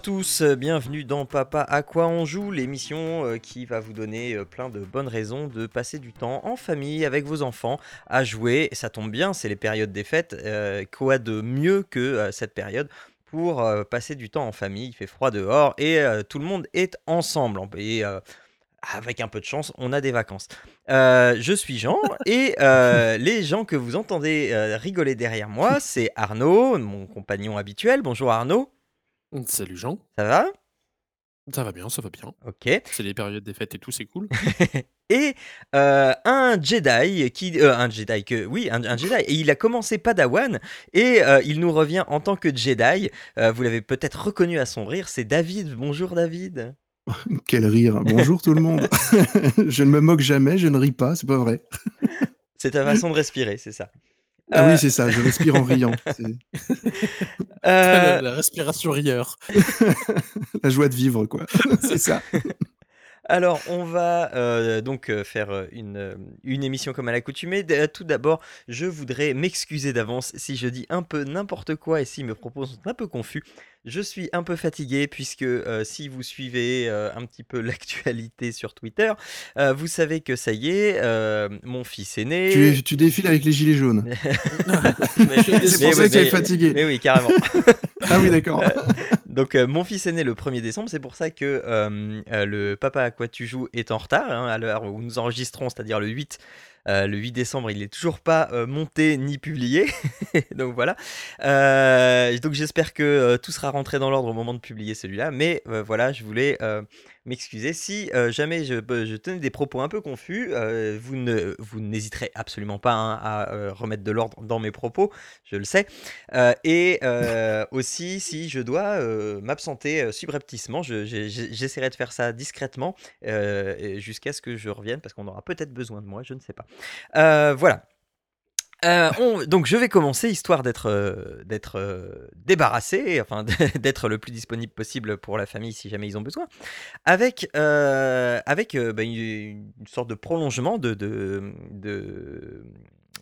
Tous, euh, bienvenue dans Papa à quoi on joue, l'émission euh, qui va vous donner euh, plein de bonnes raisons de passer du temps en famille avec vos enfants à jouer. Ça tombe bien, c'est les périodes des fêtes. quoi de mieux que cette période pour passer du temps en famille? Il fait froid dehors et tout le monde est ensemble. Et avec un peu de chance, on a des vacances. Je suis Jean et les gens que vous entendez rigoler derrière moi, c'est Arnaud, mon compagnon habituel. Bonjour Arnaud, Salut Jean, ça va? Ça va bien, ça va bien. Ok. C'est les périodes des fêtes et tout, c'est cool. Et euh, un Jedi qui, euh, un Jedi que, oui, un, un Jedi. Et il a commencé Padawan et euh, il nous revient en tant que Jedi. Euh, vous l'avez peut-être reconnu à son rire, c'est David. Bonjour David. Quel rire. Bonjour tout le monde. je ne me moque jamais, je ne ris pas, c'est pas vrai. C'est ta façon de respirer, c'est ça. Ah Euh, oui, c'est ça, je respire en riant. C'est Euh, la, la respiration rieur. la joie de vivre, quoi. c'est ça. Alors, on va euh, donc euh, faire euh, une, une émission comme à l'accoutumée. Tout d'abord, je voudrais m'excuser d'avance si je dis un peu n'importe quoi et si mes propos sont un peu confus. Je suis un peu fatigué puisque euh, si vous suivez euh, un petit peu l'actualité sur Twitter, euh, vous savez que ça y est, euh, mon fils aîné. Tu, es- tu défiles avec les gilets jaunes. Mais- mais pour ça oui, que tu es mais- fatigué. Mais oui, carrément. Ah oui, d'accord. Donc euh, mon fils est né le 1er décembre, c'est pour ça que euh, euh, le Papa à quoi tu joues est en retard hein, à l'heure où nous enregistrons, c'est-à-dire le 8. Euh, le 8 décembre, il n'est toujours pas euh, monté ni publié. donc voilà. Euh, donc j'espère que tout sera rentré dans l'ordre au moment de publier celui-là. Mais voilà, je voulais m'excuser. Si jamais je, tenais des propos un peu confus, vous ne vous n'hésiterez absolument pas hein, à remettre de l'ordre dans mes propos, je le sais. Et aussi, si je dois m'absenter subrepticement, j'essaierai de faire ça discrètement jusqu'à ce que je revienne, parce qu'on aura peut-être besoin de moi, je ne sais pas. Euh, voilà. Euh, on- donc je vais commencer histoire d'être euh, d'être débarrassé, enfin d'être le plus disponible possible pour la famille si jamais ils ont besoin, avec avec bah, une, sorte de prolongement de, de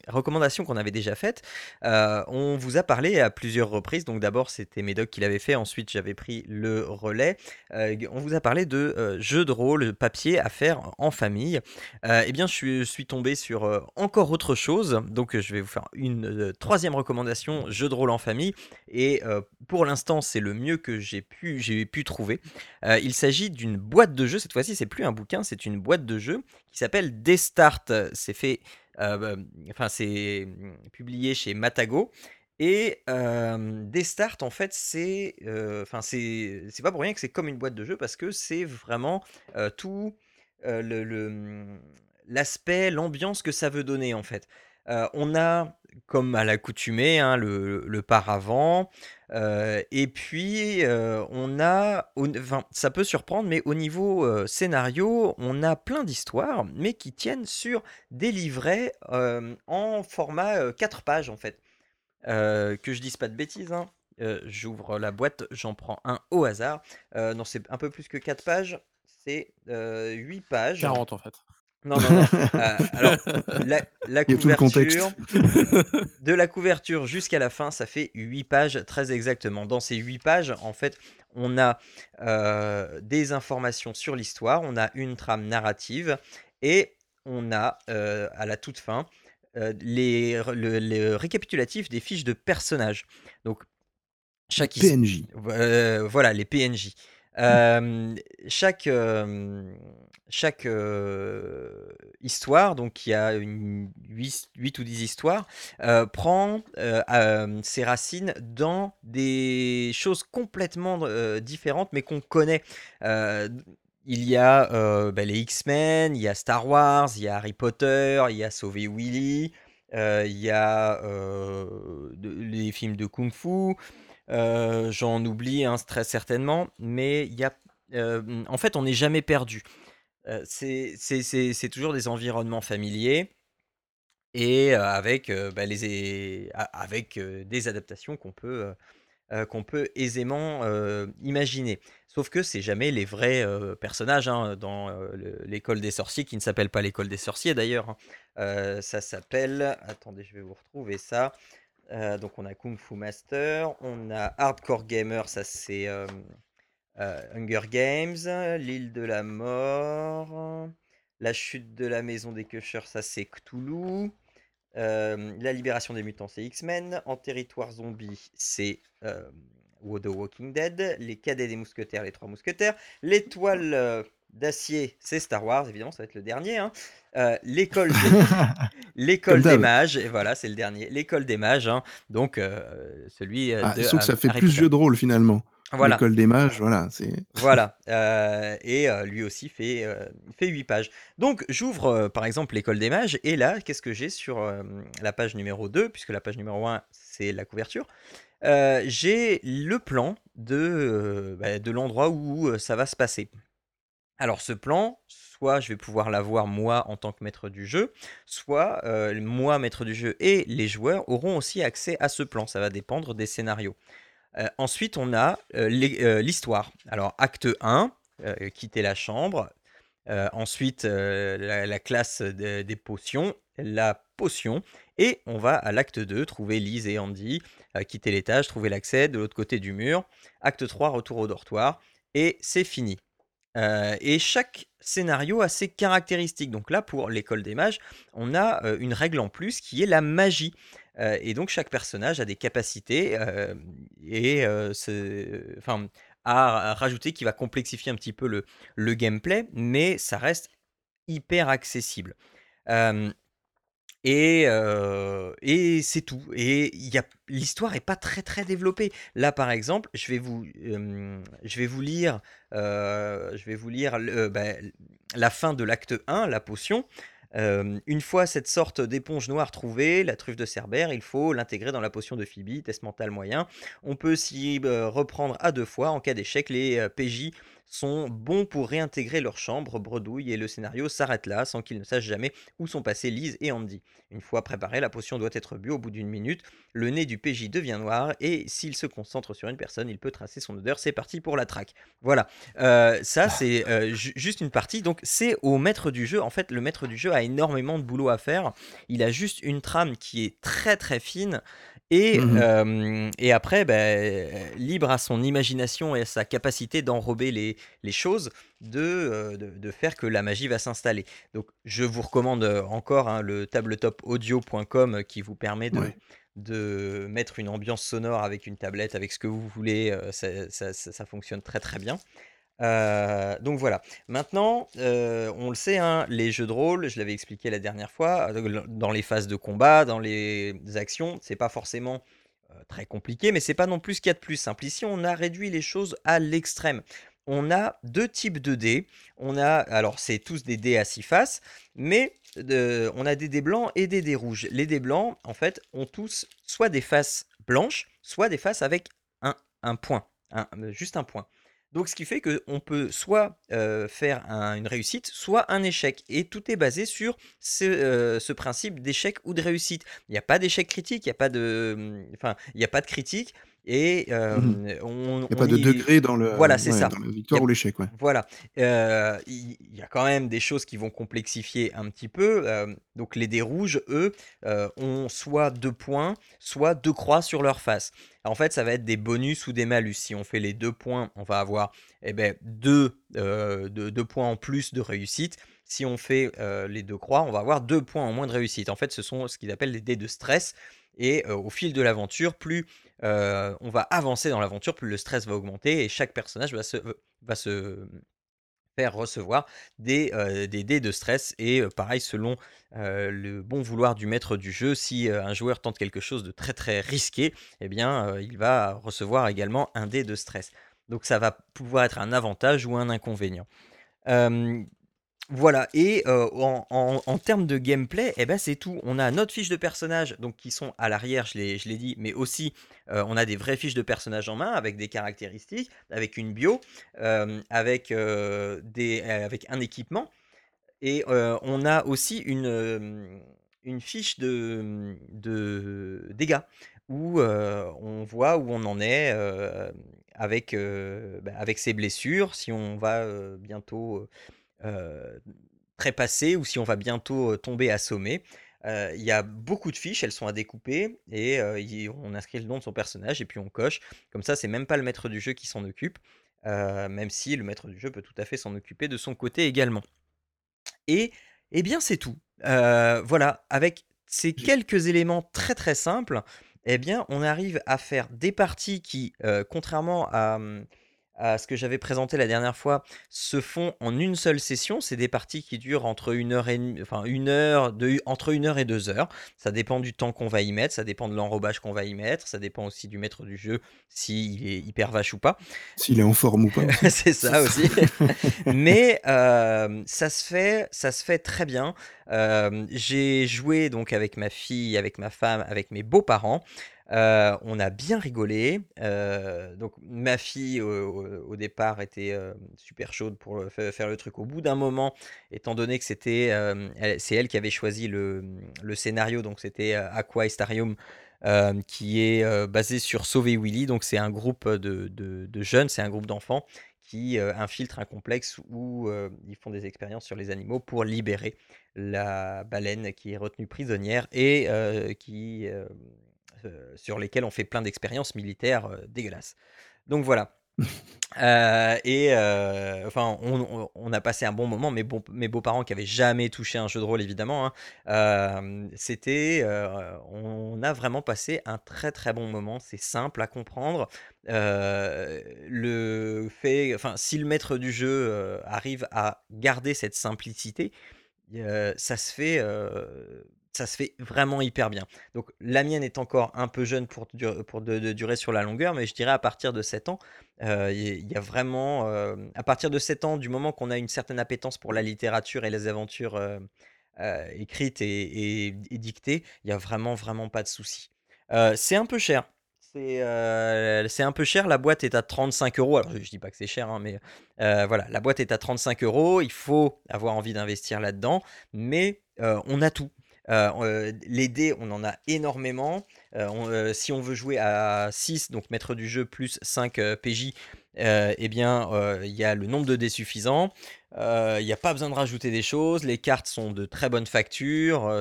recommandations qu'on avait déjà faites. Euh, on vous a parlé à plusieurs reprises, donc d'abord c'était Médoc qui l'avait fait, ensuite j'avais pris le relais. Euh, on vous a parlé de euh, jeux de rôle papier à faire en famille. Eh bien, je suis, tombé sur encore autre chose. Donc, je vais vous faire une troisième recommandation jeu de rôle en famille. Et pour l'instant, c'est le mieux que j'ai pu, trouver. Il s'agit d'une boîte de jeu. Cette fois-ci, c'est plus un bouquin, c'est une boîte de jeu qui s'appelle Destart. C'est fait, euh, euh, enfin, c'est mm, publié chez Matago. Et euh, Destart, en fait, c'est, enfin, c'est, c'est pas pour rien que c'est comme une boîte de jeu parce que c'est vraiment tout le, mmh, l'aspect, l'ambiance que ça veut donner en fait. On a, comme à l'accoutumée, hein, le, le paravent, euh, et puis euh, on a, enfin, ça peut surprendre, mais au niveau euh, scénario, on a plein d'histoires, mais qui tiennent sur des livrets euh, en format 4 pages en fait. Euh, que je dise pas de bêtises, hein. Euh, j'ouvre la boîte, j'en prends un au hasard. Euh, non, c'est un peu plus que 4 pages, c'est 8 pages. 40 en fait. Non, non, non. Euh, alors, la, la Il y a tout le contexte. couverture, de la couverture jusqu'à la fin, ça fait 8 pages très exactement. Dans ces 8 pages, en fait, on a euh, des informations sur l'histoire, on a une trame narrative et on a euh, à la toute fin les, le, le récapitulatif des fiches de personnages. Donc, chaque PNJ. euh, voilà, les PNJ. Chaque chaque histoire, donc il y a une 8, ou 10 histoires, prend ses racines dans des choses complètement différentes, mais qu'on connaît. Il y a bah, les X-Men, il y a Star Wars, il y a Harry Potter, il y a Sauver Willy, il y a les films de Kung Fu. Euh, j'en oublie un très certainement, mais il y a, euh, en fait, on n'est jamais perdu. Euh, c'est toujours des environnements familiers. et avec, bah, des adaptations qu'on peut, qu'on peut aisément, imaginer. Sauf que c'est jamais les vrais, personnages, hein, dans, l'école des sorciers qui ne s'appelle pas l'école des sorciers d'ailleurs, hein. ça s'appelle attendez, je vais vous retrouver ça. Donc on a Kung Fu Master, on a Hardcore Gamer, ça c'est, Hunger Games, l'île de la mort, la chute de la maison des Kushers, ça c'est Cthulhu. la libération des mutants, c'est X-Men. En territoire zombie, c'est euh, The Walking Dead. Les cadets des mousquetaires, les trois mousquetaires. L'étoile d'acier, c'est Star Wars, évidemment, ça va être le dernier. Hein. l'école des, l'école des mages, et voilà, c'est le dernier. L'école des mages, hein. donc celui ah, de. Sauf que ça fait plus jeu de rôle finalement. Voilà. L'école des mages, voilà. c'est Voilà. euh, et euh, lui aussi fait, euh, fait 8 pages. Donc, j'ouvre euh, par exemple l'école des mages. Et là, qu'est-ce que j'ai sur euh, la page numéro 2 Puisque la page numéro 1, c'est la couverture. Euh, j'ai le plan de, euh, bah, de l'endroit où euh, ça va se passer. Alors, ce plan, soit je vais pouvoir l'avoir moi en tant que maître du jeu, soit moi, maître du jeu, et les joueurs auront aussi accès à ce plan. Ça va dépendre des scénarios. Ensuite, on a l'histoire. Alors, acte 1, euh, quitter la chambre. Ensuite, la, la classe de- des potions, la potion. Et on va à l'acte 2, trouver Lise et Andy, quitter l'étage, trouver l'accès de l'autre côté du mur. Acte 3, retour au dortoir. Et c'est fini. Et chaque scénario a ses caractéristiques. Donc là, pour l'école des mages, on a une règle en plus qui est la magie. Et donc chaque personnage a des capacités et enfin, à, rajouter qui va complexifier un petit peu le gameplay, mais ça reste hyper accessible. Et, et c'est tout. Et l'histoire est pas très très développée. Là, par exemple, je vais vous, je vais vous lire, je vais vous lire bah, la fin de l'acte 1, la potion. Une fois cette sorte d'éponge noire trouvée, la truffe de Cerbère, il faut l'intégrer dans la potion de Phoebe, test mental moyen. On peut s'y reprendre à deux fois. En cas d'échec, les PJ sont bons pour réintégrer leur chambre, bredouille, et le scénario s'arrête là, sans qu'ils ne sachent jamais où sont passés Lise et Andy. Une fois préparée, la potion doit être bu au bout d'une minute. Le nez du PJ devient noir, et s'il se concentre sur une personne, il peut tracer son odeur. C'est parti pour la traque. Voilà. Euh, ça, c'est euh, ju- juste une partie. Donc, c'est au maître du jeu. En fait, le maître du jeu a énormément de boulot à faire. Il a juste une trame qui est très très fine. Et, Mhm. euh, et après, ben, libre à son imagination et à sa capacité d'enrober les, les choses, de, euh, de, de faire que la magie va s'installer. Donc, je vous recommande euh, encore hein, le tabletopaudio.com qui vous permet de, Ouais. de mettre une ambiance sonore avec une tablette, avec ce que vous voulez. ça, ça- ça- ça fonctionne très très bien. Euh, donc voilà. Maintenant, euh, on le sait, hein, les jeux de rôle, je l'avais expliqué la dernière fois, euh, dans les phases de combat, dans les actions, c'est pas forcément très compliqué, mais c'est pas non plus ce qu'il y a de plus simple. Ici, on a réduit les choses à l'extrême. On a deux types de dés. On a, alors c'est tous des dés à six faces, mais on a des dés blancs et des dés rouges. Les dés blancs, en fait, ont tous soit des faces blanches, soit des faces avec un, point, juste un point. Donc, ce qui fait qu'on peut soit faire un- une réussite, soit un échec. Et tout est basé sur ce, principe d'échec ou de réussite. Il n'y a pas d'échec critique, il n'y n'y a pas de critique. Et euh, Mhm. on, Il n'y a on pas de y- degré dans le, Voilà, c'est ouais, ça. dans la victoire a- ou l'échec. Ouais. voilà. Euh, Il y, a quand même des choses qui vont complexifier un petit peu. euh, donc les dés rouges, eux, euh, ont soit deux points, soit deux croix sur leur face. En fait, ça va être des bonus ou des malus. Si on fait les deux points, on va avoir eh ben, deux, euh, deux- deux points en plus de réussite. Si on fait euh, les deux croix, on va avoir deux points en moins de réussite. En fait, ce sont ce qu'ils appellent les dés de stress. Et euh, au fil de l'aventure, plus euh, on va avancer dans l'aventure, plus le stress va augmenter et chaque personnage va se, faire recevoir des, euh, des dés de stress. Et euh, pareil, selon le bon vouloir du maître du jeu, si un joueur tente quelque chose de très très risqué, eh bien, il va recevoir également un dé de stress. Donc ça va pouvoir être un avantage ou un inconvénient. Voilà, et euh, en, termes de gameplay, eh ben c'est tout. On a notre fiche de personnages donc, qui sont à l'arrière, je l'ai dit, mais aussi euh, on a des vraies fiches de personnages en main avec des caractéristiques, avec une bio, euh, avec, des, avec un équipement. Et on a aussi une, une fiche de, de dégâts où on voit où on en est avec, bah, avec ses blessures, si on va bientôt trépasser ou si on va bientôt tomber assommé. Il y a beaucoup de fiches, elles sont à découper et on inscrit le nom de son personnage et puis on coche. Comme ça, c'est même pas le maître du jeu qui s'en occupe, même si le maître du jeu peut tout à fait s'en occuper de son côté également. Et, eh bien, c'est tout. voilà, avec ces quelques éléments très très simples, eh bien, on arrive à faire des parties qui, contrairement à, mmh, à ce que j'avais présenté la dernière fois, se font en une seule session. C'est des parties qui durent entre une heure et enfin une heure, de, entre une heure et deux heures. Ça dépend du temps qu'on va y mettre, ça dépend de l'enrobage qu'on va y mettre, ça dépend aussi du maître du jeu s'il est hyper vache ou pas. S'il est en forme ou pas. c'est ça aussi. Mais euh, ça se fait, ça se fait très bien. Euh, j'ai joué donc avec ma fille, avec ma femme, avec mes beaux-parents. On a bien rigolé. Donc ma fille au, départ était super chaude pour faire le truc. Au bout d'un moment, étant donné que c'était, c'est elle qui avait choisi le, scénario, donc c'était Aqua Estarium, qui est basé sur Sauver Willy. Donc c'est un groupe de, jeunes, c'est un groupe d'enfants qui infiltrent un complexe où ils font des expériences sur les animaux pour libérer la baleine qui est retenue prisonnière et qui sur lesquels on fait plein d'expériences militaires euh, dégueulasses. Donc voilà. Euh, et enfin, on, a passé un bon moment. Mes, mes beaux-parents qui avaient jamais touché un jeu de rôle, évidemment, hein, c'était, on a vraiment passé un très très bon moment. C'est simple à comprendre. le fait, enfin, si le maître du jeu arrive à garder cette simplicité, ça se fait ça se fait vraiment hyper bien. Donc la mienne est encore un peu jeune pour, pour de, durer sur la longueur, mais je dirais à partir de 7 ans, euh, il y, a vraiment... Euh, à partir de 7 ans, du moment qu'on a une certaine appétence pour la littérature et les aventures euh, écrites et, dictées, il n'y a vraiment, vraiment pas de souci. c'est un peu cher. C'est un peu cher, la boîte est à 35 euros. Alors je dis pas que c'est cher, hein, mais voilà, la boîte est à 35 euros. Il faut avoir envie d'investir là-dedans, mais on a tout. Euh, euh, les dés, on en a énormément. Euh, si on veut jouer à 6, donc maître du jeu plus 5 PJ, eh bien, il y a le nombre de dés suffisant. Il n'y a pas besoin de rajouter des choses. Les cartes sont de très bonne facture.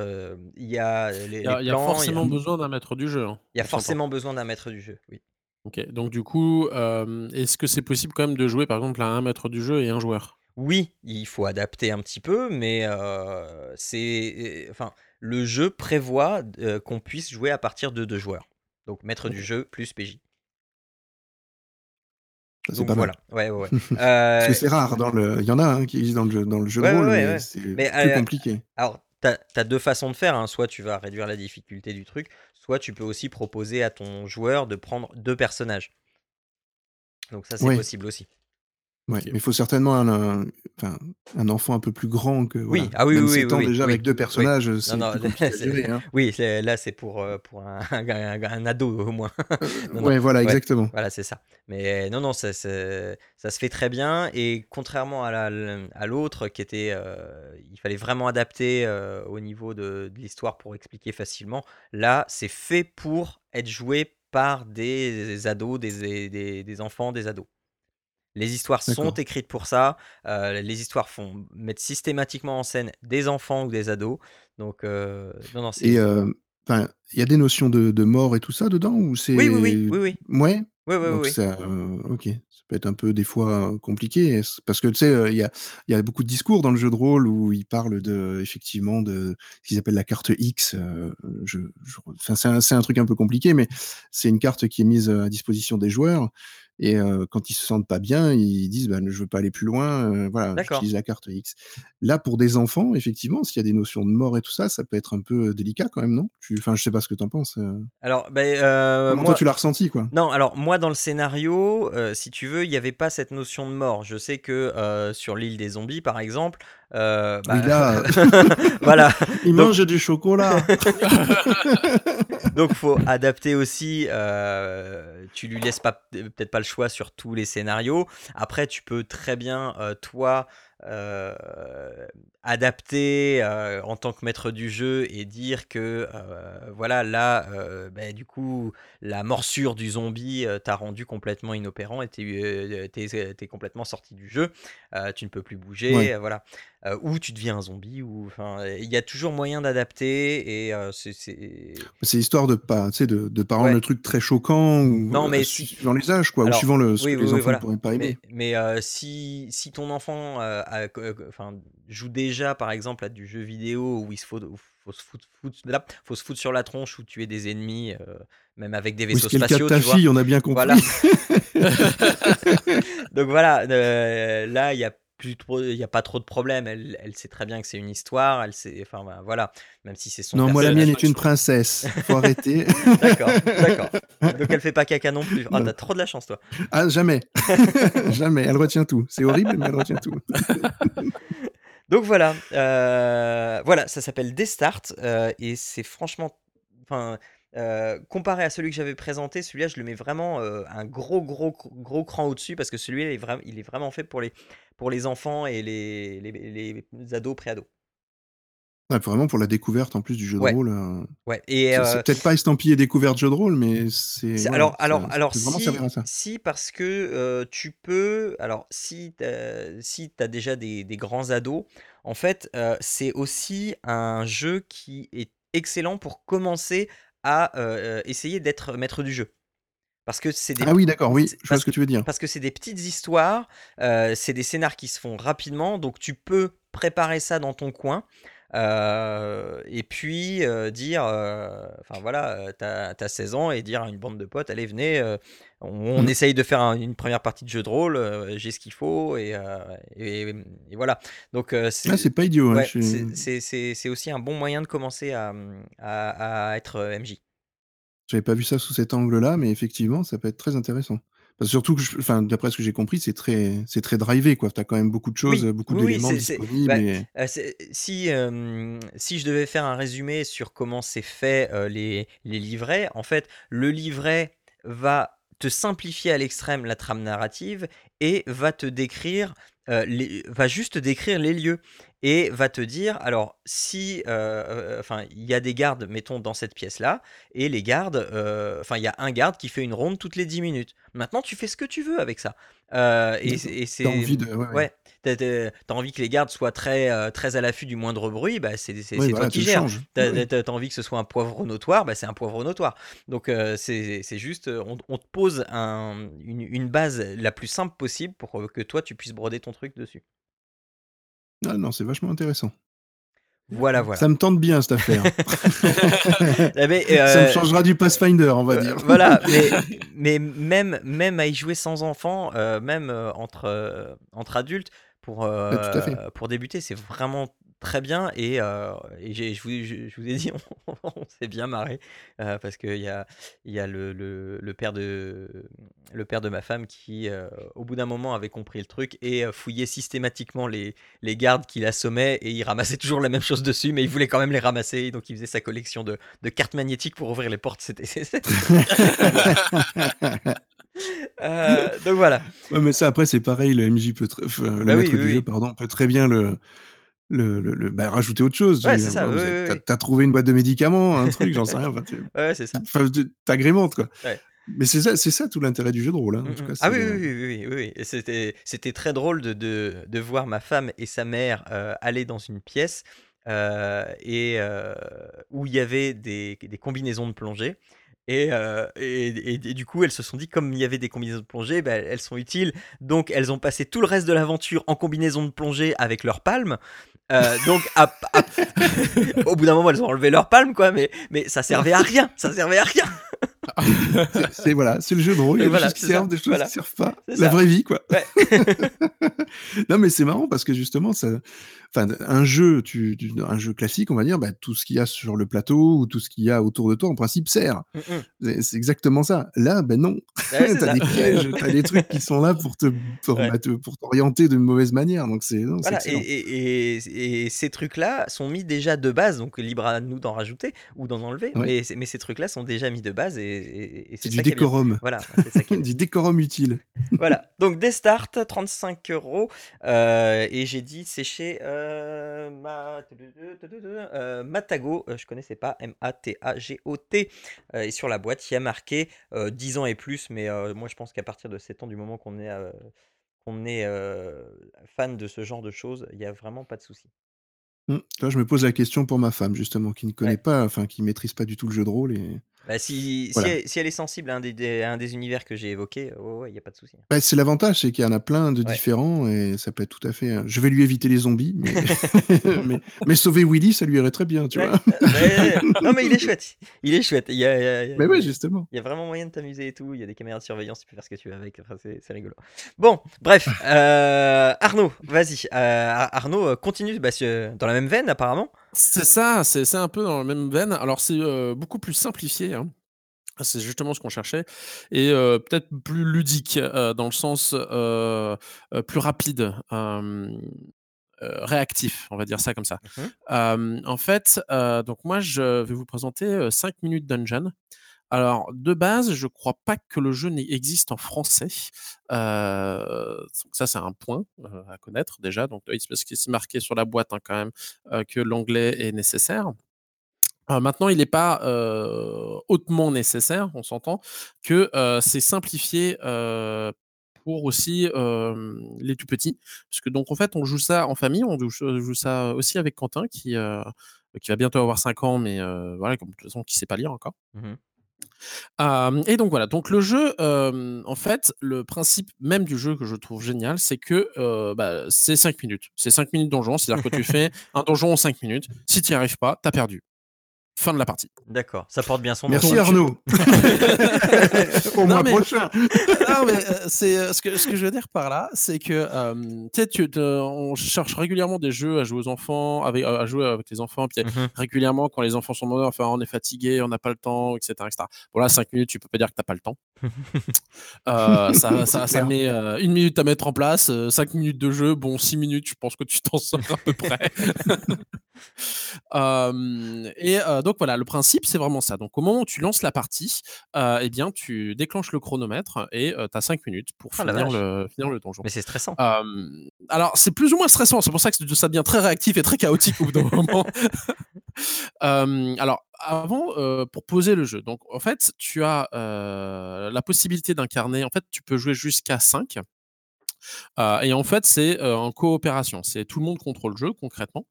Il y a les, Il y a, forcément besoin d'un maître du jeu. Hein, il y a forcément besoin d'un maître du jeu, oui. Ok, donc du coup, est-ce que c'est possible quand même de jouer par exemple à un maître du jeu et un joueur? Oui, il faut adapter un petit peu, mais c'est. Enfin, le jeu prévoit qu'on puisse jouer à partir de deux joueurs. Donc maître du jeu plus PJ. Donc voilà. Ouais, ouais, Parce que c'est rare. Dans le... Il y en a un qui existe dans le jeu, dans le jeu de rôle, mais c'est plus compliqué. Alors, tu as, deux façons de faire. Hein. Soit tu vas réduire la difficulté du truc, soit tu peux aussi proposer à ton joueur de prendre deux personnages. Donc ça, c'est possible aussi. Ouais, mais il faut certainement un, enfin, un enfant un peu plus grand que Oui, ah oui, oui, oui, déjà avec deux personnages, c'est hein. oui, là c'est pour, euh, pour un, un- ado au moins. Ouais, voilà, exactement. voilà, c'est ça. Mais non, non, ça, ça se fait très bien. Et contrairement à à l'autre qui était, euh, il fallait vraiment adapter euh, au niveau de, de l'histoire pour expliquer facilement. Là, c'est fait pour être joué par des ados, des, des, des enfants, des ados. Les histoires sont écrites pour ça. Euh, les histoires font mettre systématiquement en scène des enfants ou des ados. Donc, euh, non, non, Et euh, il y a des notions de, mort et tout ça dedans ou c'est Oui, oui, oui, oui, oui. Ouais. Oui, oui, Donc oui. ça, ok, ça peut être un peu des fois compliqué parce que tu sais, il y a, y a beaucoup de discours dans le jeu de rôle où ils parlent de effectivement de ce qu'ils appellent la carte X. je, c'est un, un, truc un peu compliqué, mais c'est une carte qui est mise à disposition des joueurs et quand ils se sentent pas bien, ils disent bah, je veux pas aller plus loin, voilà, j'utilise la carte X. Là, pour des enfants, effectivement, s'il y a des notions de mort et tout ça, ça peut être un peu délicat quand même, non? Enfin, je sais pas ce que tu en penses. Alors, ben, moi... toi tu l'as ressenti quoi? Non, alors moi dans le scénario, si tu veux, il n'y avait pas cette notion de mort. Je sais que sur l'île des zombies, par exemple, euh, bah... là, voilà. Il mange du chocolat. Donc faut adapter aussi. Euh, tu lui laisses pas peut-être pas le choix sur tous les scénarios. Après, tu peux très bien euh, toi adapter, heu, en tant que maître du jeu et dire que, heu, voilà, là, beh, du coup, la morsure du zombie, t'a rendu complètement inopérant et tu es, complètement sorti du jeu. Tu ne peux plus bouger, voilà. Heu, ou tu deviens un zombie ou enfin, il y a toujours moyen d'adapter et heu, c'est c'est C'est histoire de pas, tu sais, de de pas rendre ouais. le truc très choquant ou, Non, heu, mais si suivant les âges quoi, ou suivant le ce oui, que oui, les oui, enfants voilà. pourraient pas aimer. Mais mais heu, si si ton enfant, a joue déjà, par exemple, à du jeu vidéo où il se faut se foutre foutre là, faut se foutre sur la tronche ou tuer des ennemis, même avec des vaisseaux qui est le cas de spatiaux, ta vois? fille, on a bien Voilà. compris. Donc voilà, là, il y a il y a pas trop de problèmes. Elle elle sait très bien que c'est une histoire, elle sait enfin, bah, voilà, même si c'est son Non, moi la mienne est une princesse, faut arrêter. D'accord, d'accord. Donc elle fait pas caca non plus. Ah, Non. tu as trop de la chance, toi. Ah jamais, jamais, elle retient tout. C'est horrible, mais elle retient tout. Donc voilà, heu, voilà, ça s'appelle Desstart, heu et c'est franchement enfin, heu, comparé à celui que j'avais présenté, celui-là, je le mets vraiment, heu, un gros, gros, gros cran au-dessus parce que celui-là, il est vraim il est vraiment fait pour les pour les enfants et les les les ados, pré-ados. Ouais, vraiment pour la découverte en plus du jeu de Ouais, rôle, heu, ouais et c'est c'est peut-être pas estampillé découverte jeu de rôle, mais c'est alors alors alors si à ça. si parce que, tu peux alors si tu as si déjà des des grands ados, en fait, c'est aussi un jeu qui est excellent pour commencer à, heu heu, essayer d'être maître du jeu. Parce que c'est des Ah oui, d'accord, oui, je vois ce que tu veux dire. parce que c'est des petites histoires, heu, c'est des scénars qui se font rapidement, donc tu peux préparer ça dans ton coin, heu et puis, heu, dire, heu, enfin voilà, heu, tu as 16 ans et dire à une bande de potes: «Allez venez, on on Mmh. essaye de faire un une première partie de jeu de rôle, j'ai ce qu'il faut» et heu et et voilà. Donc Ah, c'est c'est pas idiot, ouais, je c'est aussi un bon moyen de commencer à, mmh, à à être, MJ. j'avais pas vu ça sous cet angle-là, mais effectivement, ça peut être très intéressant. Parce surtout que je enfin, d'après ce que j'ai compris, c'est très c'est très drivé, quoi. Tu as quand même beaucoup de choses, Oui, beaucoup oui, oui, d'éléments c'est c'est disponibles bah, et c'est si, si je devais faire un résumé sur comment c'est fait, heu, les les livrets, en fait, le livret va te simplifier à l'extrême la trame narrative et va te décrire, les va juste décrire les lieux et va te dire alors si, enfin, il y a des gardes, mettons, dans cette pièce-là et les gardes, enfin, il y a un garde qui fait une ronde toutes les 10 minutes. Maintenant, tu fais ce que tu veux avec ça, heu et c'est d'accord. et Tu as c'est, envie de mmh, ouais, ouais. ouais. Tu as envie que les gardes soient très, très à l'affût du moindre bruit, bah, c'est Oui, toi qui gères. Tu Oui, envie que ce soit un poivre notoire, bah, c'est un poivre notoire. Donc c'est juste, on on te pose un une une base la plus simple possible pour, que toi tu puisses broder ton truc dessus. Ah non, c'est vachement intéressant. Voilà, Ça voilà. me tente bien cette affaire. Eh beh, Ça me changera du Pathfinder, on va Heu, dire. voilà, mais mais même même à y jouer sans enfant, heu, même, entre, adultes pour, fait. pour débuter, c'est vraiment très bien et j'ai je vous je je vous ai dit, on on s'est bien marré, heu, parce qu'il y a il y a le le le père de le père de ma femme qui, heu, au bout d'un moment avait compris le truc et fouillait systématiquement les les gardes qui l'assommaient et il ramassait toujours la même chose dessus, mais il voulait quand même les ramasser, donc il faisait sa collection de de cartes magnétiques pour ouvrir les portes, c'était donc voilà. Ouais, mais ça après c'est pareil, le MJ peut très enfin, le Bah oui, maître oui, du jeu oui. pardon, peut très bien le le le le bah, rajouter autre chose. Ouais, Tu c'est ça, voilà, oui, vous avez oui, tu as oui. tu as trouvé une boîte de médicaments, un truc, j'en sais rien, enfin tu Ouais, c'est ça. quoi. Mais c'est ça c'est ça tout l'intérêt du jeu de rôle, hein, en tout mh. cas, Ah oui, oui, oui, oui, c'était c'était très drôle de de de voir ma femme et sa mère, heu, aller dans une pièce, heu et heu, où il y avait des des combinaisons de plongée et heu et et et du coup, elles se sont dit: «Comme il y avait des combinaisons de plongée, bah, elles sont utiles». Donc elles ont passé tout le reste de l'aventure en combinaison de plongée avec leurs palmes, heu, donc à à au bout d'un moment, elles ont enlevé leurs palmes, quoi, mais mais ça servait à rien, ça servait à rien! c'est voilà, c'est le jeu de rôle, il y a des choses qui ça, servent, des choses qui servent pas. La ça. vraie vie quoi. Ouais. Non mais c'est marrant parce que justement ça enfin, un jeu, tu tu un jeu classique, on va dire, bah, tout ce qu'il y a sur le plateau ou tout ce qu'il y a autour de toi, en principe, sert. Mmh mh. C'est exactement ça. Là, ben non. Ouais, c'est Tu as ça. des pièges, tu as des trucs qui sont là pour te pour, Ouais. bah, te pour t'orienter d'une mauvaise manière, donc c'est Voilà et et et ces trucs-là sont mis déjà de base, donc libre à nous d'en rajouter ou d'en enlever, Ouais. mais ces mais ces trucs-là sont déjà mis de base et C'est du ça décorum. Voilà, c'est ça. Du décorum utile. Voilà, donc Desstart, 35 €, heu et j'ai dit c'est chez, heu, Ma heu, Matagot, heu, je connaissais pas, M-A-T-A-G-O-T, heu et sur la boîte, il y a marqué, heu, 10 ans et plus, mais moi je pense qu'à partir de 7 ans, du moment qu'on est, qu'on est, fan de ce genre de choses, il y a vraiment pas de souci. Mmh. Vois, je me pose la question pour ma femme justement, qui ne connaît Ouais. pas, enfin qui maîtrise pas du tout le jeu de rôle et Bah, si elle si elle est sensible à un des des à un des univers que j'ai évoqués, ouais, ouais, il y a pas de souci. Bah, c'est l'avantage, c'est qu'il y en a plein de Ouais. différents et ça peut être tout à fait, heu je vais lui éviter les zombies, mais mais mais sauver Willy, ça lui irait très bien, tu Ouais, vois? ouais, non mais il est chouette, il est chouette. Il y a il y a il y a Mais justement. il y a vraiment moyen de t'amuser et tout, il y a des caméras de surveillance, tu peux faire ce que tu veux avec, enfin c'est c'est rigolo. Bon, bref, heu, Arnaud, vas-y, Ar Arnaud, heu, continue, bah, dans la même veine apparemment? C'est ça, c'est un peu dans la même veine. Alors c'est, heu, beaucoup plus simplifié, hein. C'est justement ce qu'on cherchait et heu, peut-être plus ludique, heu, dans le sens, plus rapide, réactif, on va dire ça comme ça. Mmh en fait, donc moi je vais vous présenter, heu, 5 Minutes Dungeon. Alors de base, je crois pas que le jeu n'e existe en français, heu, donc ça c'est un point, heu, à connaître déjà, donc que c'est marqué sur la boîte, hein, quand même, heu, que l'anglais est nécessaire. Maintenant il est pas, hautement nécessaire, on s'entend, que, c'est simplifié, pour aussi, les tout petits. Parce que donc en fait, on joue ça en famille, on joue ça aussi avec Quentin qui, qui va bientôt avoir 5 ans, mais voilà, de toute façon qui sait pas lire encore. Mmh mh. Et donc voilà, donc le jeu, en fait, le principe même du jeu que je trouve génial, c'est que, bah, c'est 5 minutes. C'est 5 minutes donjon, c'est-à-dire que tu fais un donjon en 5 minutes. Si tu y arrives pas, tu as perdu. Fin de la partie. D'accord, ça porte bien son nom. Merci Arnaud. Au mois mais prochain. non mais, heu, c'est, heu, ce que ce que je veux dire par là, c'est que, hem, tu te on cherche régulièrement des jeux à jouer aux enfants, avec à jouer avec les enfants, puis Mmh mh. régulièrement quand les enfants sont demandeurs, enfin: «On est fatigué, on n'a pas le temps» et cetera et cetera. Bon là, 5 minutes, tu peux pas dire que tu as pas le temps. Ça ça met, 1 minute à mettre en place, heu, 5 minutes de jeu, bon 6 minutes, je pense que tu t'en sors à peu près. Et donc voilà, le principe, c'est vraiment ça. Donc au moment où tu lances la partie, heu et bien, tu déclenches le chronomètre et heu, tu as 5 minutes pour la finir le finir le donjon. Mais c'est stressant. Hem, alors c'est plus ou moins stressant, c'est pour ça que ça devient très réactif et très chaotique au bout d'un moment. Alors avant, pour poser le jeu, donc en fait, tu as, la possibilité d'incarner en fait, tu peux jouer jusqu'à 5. Heu et en fait, c'est, en coopération. C'est tout le monde contre le jeu concrètement.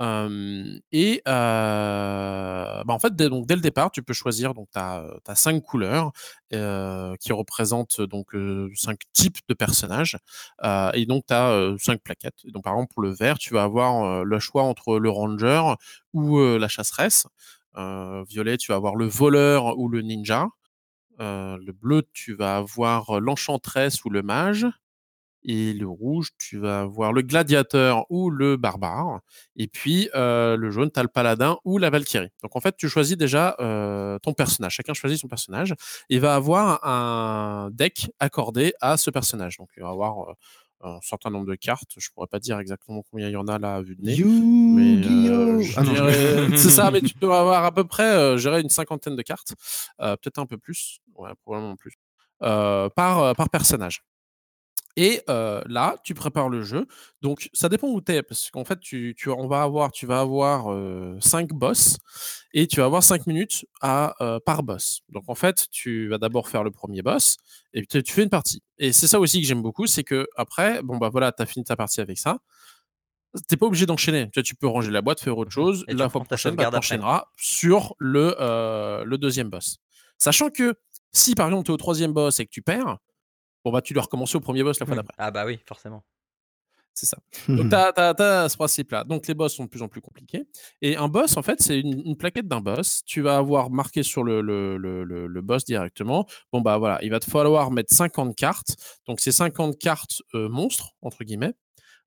Et bah, en fait, dès le départ, tu peux choisir donc tu as, 5 couleurs, qui représentent donc, 5 types de personnages, et donc tu as, 5 plaquettes. Et donc par exemple, pour le vert, tu vas avoir, le choix entre le ranger ou, la chasseresse. Violet, tu vas avoir le voleur ou le ninja. Le bleu, tu vas avoir l'enchanteresse ou le mage et le rouge, tu vas avoir le gladiateur ou le barbare et puis, le jaune, tu as le paladin ou la valkyrie. Donc en fait, tu choisis déjà, ton personnage. Chacun choisit son personnage et va avoir un deck accordé à ce personnage. Donc il va avoir, un certain nombre de cartes. Je pourrais pas dire exactement combien il y en a là à vue de nez, Ah c'est ça, mais tu peux avoir à peu près, dirais une cinquantaine de cartes, peut-être un peu plus, ouais, probablement plus, par, par personnage. Et là, tu prépares le jeu. Donc ça dépend où tu es, parce qu'en fait, tu tu on va avoir tu vas avoir, heu, 5 boss et tu vas avoir 5 minutes à, par boss. Donc en fait, tu vas d'abord faire le 1er boss et puis tu fais une partie. Et c'est ça aussi que j'aime beaucoup, c'est qu'après, bon, bah, voilà, tu as fini ta partie avec ça. Tu es pas obligé d'enchaîner. Tu vois, tu peux ranger la boîte, faire autre Mmh mh chose. et La fois prochaine, bah, tu après. enchaîneras sur le, 2e boss. Sachant que si, par exemple, tu es au 3e boss et que tu perds, bon, bah, tu dois recommencer au 1er boss la fois Mmh. d'après. Ah bah, oui, forcément. C'est ça. Donc tu as as ce principe-là. Donc les boss sont de plus en plus compliqués et un boss, en fait, c'est une une plaquette d'un boss. Tu vas avoir marqué sur le le le le le boss directement, bon, bah, voilà, il va te falloir mettre 50 cartes. Donc c'est 50 cartes, heu, «monstres» entre guillemets,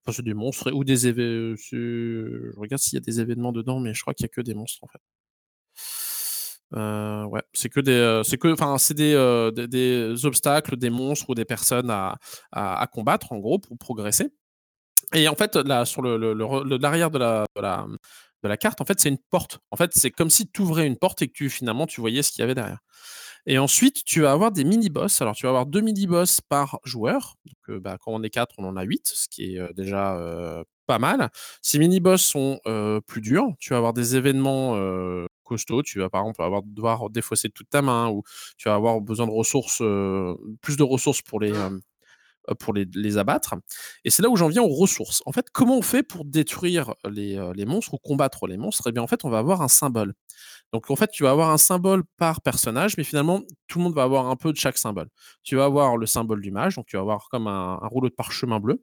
Enfin, c'est des monstres ou des événements. Je regarde s'il y a des événements dedans, mais je crois qu'il y a que des monstres en fait. Euh, ouais, c'est que des, euh, c'est que, enfin, c'est euh, des, des obstacles, des monstres ou des personnes à, à, combattre en gros pour progresser. Et en fait, là, sur le, l'arrière de la, de la, carte, en fait, c'est une porte. En fait, c'est comme si tu ouvrais une porte et que tu finalement tu voyais ce qu'il y avait derrière. Et ensuite, tu vas avoir des mini-boss. Alors, tu vas avoir deux mini-boss par joueur. Donc, bah, quand on est quatre, on en a huit, ce qui est déjà pas mal. Ces mini-boss sont plus durs. Tu vas avoir des événements costauds. Tu vas, par exemple, avoir, devoir défausser toute ta main ou tu vas avoir besoin de ressources, euh, plus de ressources pour les, euh, pour les, les abattre. Et c'est là où j'en viens aux ressources. En fait, comment on fait pour détruire les, les monstres ou combattre les monstres? Eh bien, en fait, on va avoir un symbole. Donc, en fait, tu vas avoir un symbole par personnage, mais finalement, tout le monde va avoir un peu de chaque symbole. Tu vas avoir le symbole du mage, donc tu vas avoir comme un, un rouleau de parchemin bleu.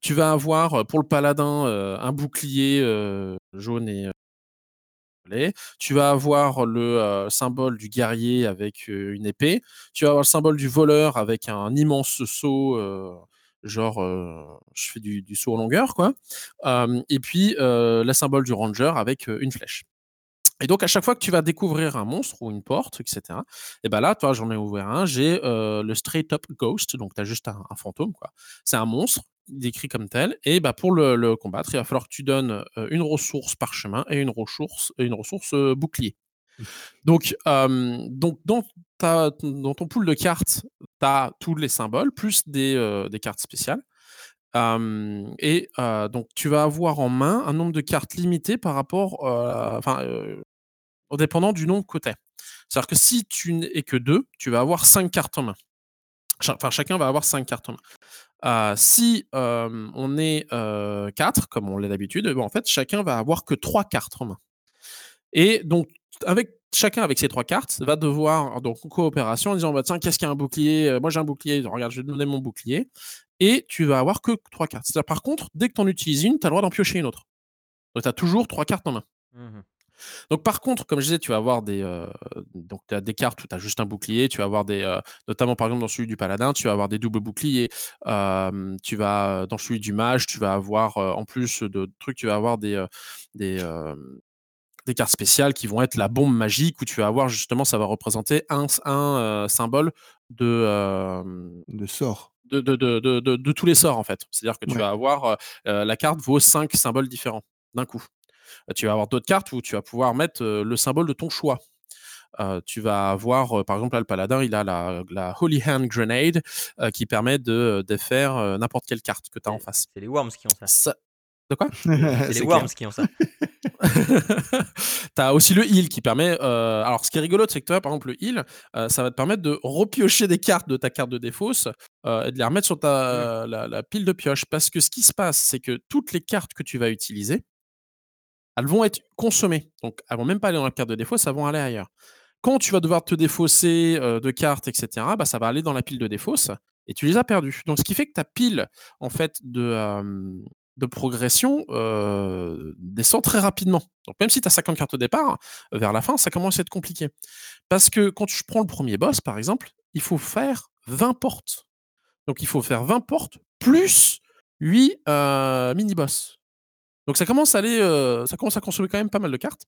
Tu vas avoir, pour le paladin, euh, un bouclier jaune et Tu vas avoir le symbole du guerrier avec une épée. Tu vas avoir le symbole du voleur avec un immense saut, genre je fais du, saut en longueur, quoi. Et puis le symbole du ranger avec une flèche. Et donc, à chaque fois que tu vas découvrir un monstre ou une porte, etc., et ben là, toi, j'en ai ouvert un, j'ai euh, le Straight Up Ghost, donc tu as juste un, fantôme, quoi. C'est un monstre, décrit comme tel, et bah, pour le, combattre, il va falloir que tu donnes euh, une ressource parchemin et une ressource, une ressource euh, bouclier. Donc, donc dans, ton pool de cartes, tu as tous les symboles, plus des, cartes spéciales. Et donc, tu vas avoir en main un nombre de cartes limité par rapport, enfin, au dépendant du nombre que tu C'est-à-dire que si tu n'es que deux, tu vas avoir cinq cartes en main. Enfin, chacun va avoir cinq cartes en main. Euh, si euh, on est euh, quatre, comme on l'est d'habitude, en fait, chacun va avoir que trois cartes en main. Et donc, avec chacun avec ses trois cartes, va devoir, donc en coopération, en disant bah, tiens, qu'est-ce qu'il y a un bouclier Moi, j'ai un bouclier. Regarde, je vais donner mon bouclier. Et tu vas avoir que trois cartes. C'est-à-dire, par contre, dès que tu en utilises une, tu as le droit d'en piocher une autre. Donc, tu as toujours trois cartes en main. Mhm. Donc par contre, comme je disais, tu vas avoir des, euh, donc des cartes où tu as juste un bouclier, tu vas avoir des, euh, notamment par exemple dans celui du paladin, tu vas avoir des doubles boucliers, euh, tu vas dans celui du mage, tu vas avoir euh, en plus de trucs, tu vas avoir des, euh, des, euh, des cartes spéciales qui vont être la bombe magique où tu vas avoir justement, ça va représenter un, un euh, symbole de, euh, de sort. de, de, de, de, de- de tous les sorts en fait. C'est-à-dire que tu Ouais. vas avoir euh, euh, la carte vaut cinq symboles différents d'un coup. Euh, Tu vas avoir d'autres cartes où tu vas pouvoir mettre le symbole de ton choix. Euh, tu vas avoir, euh, par exemple, là, le paladin, il a la, la Holy Hand Grenade euh, qui permet de défaire n'importe quelle carte que tu as en face. C'est les worms qui ont ça. Ça- De quoi? C'est les worms clair. qui ont ça. T'as aussi le heal qui permet. euh, alors, ce qui est rigolo, c'est que toi, par exemple, le heal, euh, ça va te permettre de repiocher des cartes de ta carte de défausse euh, et de les remettre sur ta, la, la pile de pioche. Parce que ce qui se passe, c'est que toutes les cartes que tu vas utiliser, elles vont être consommées. Donc, elles vont même pas aller dans la carte de défausse, elles vont aller ailleurs. Quand tu vas devoir te défausser euh, de cartes, etc., bah, ça va aller dans la pile de défausse et tu les as perdues. Donc, ce qui fait que ta pile, en fait, de, euh, progression euh, descend très rapidement. Donc, même si tu as 50 cartes au départ, vers la fin, ça commence à être compliqué. Parce que quand tu prends le premier boss, par exemple, il faut faire 20 portes. Donc, il faut faire 20 portes plus 8 euh, mini-boss. Donc, ça commence à aller, euh, ça commence à consommer quand même pas mal de cartes.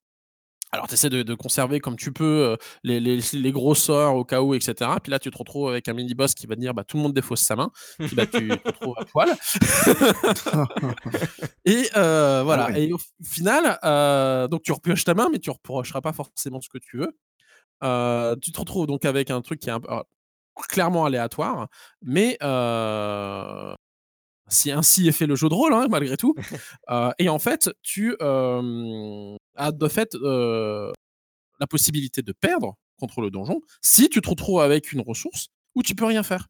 Alors, tu essaies de, de conserver comme tu peux euh, les, les, les gros sorts au cas où, etc. Puis là, tu te retrouves avec un mini-boss qui va te dire bah, tout le monde défausse sa main. Puis bah, tu te retrouves à poil. Et euh, voilà. Ah ouais. Et au final, euh, donc tu repioches ta main, mais tu reprocheras pas forcément ce que tu veux. Tu te retrouves donc avec un truc qui est un clairement aléatoire, mais si ainsi est fait le jeu de rôle, hein, malgré tout. Euh, et en fait, tu euh, as de fait euh, la possibilité de perdre contre le donjon si tu te retrouves avec une ressource où tu peux rien faire.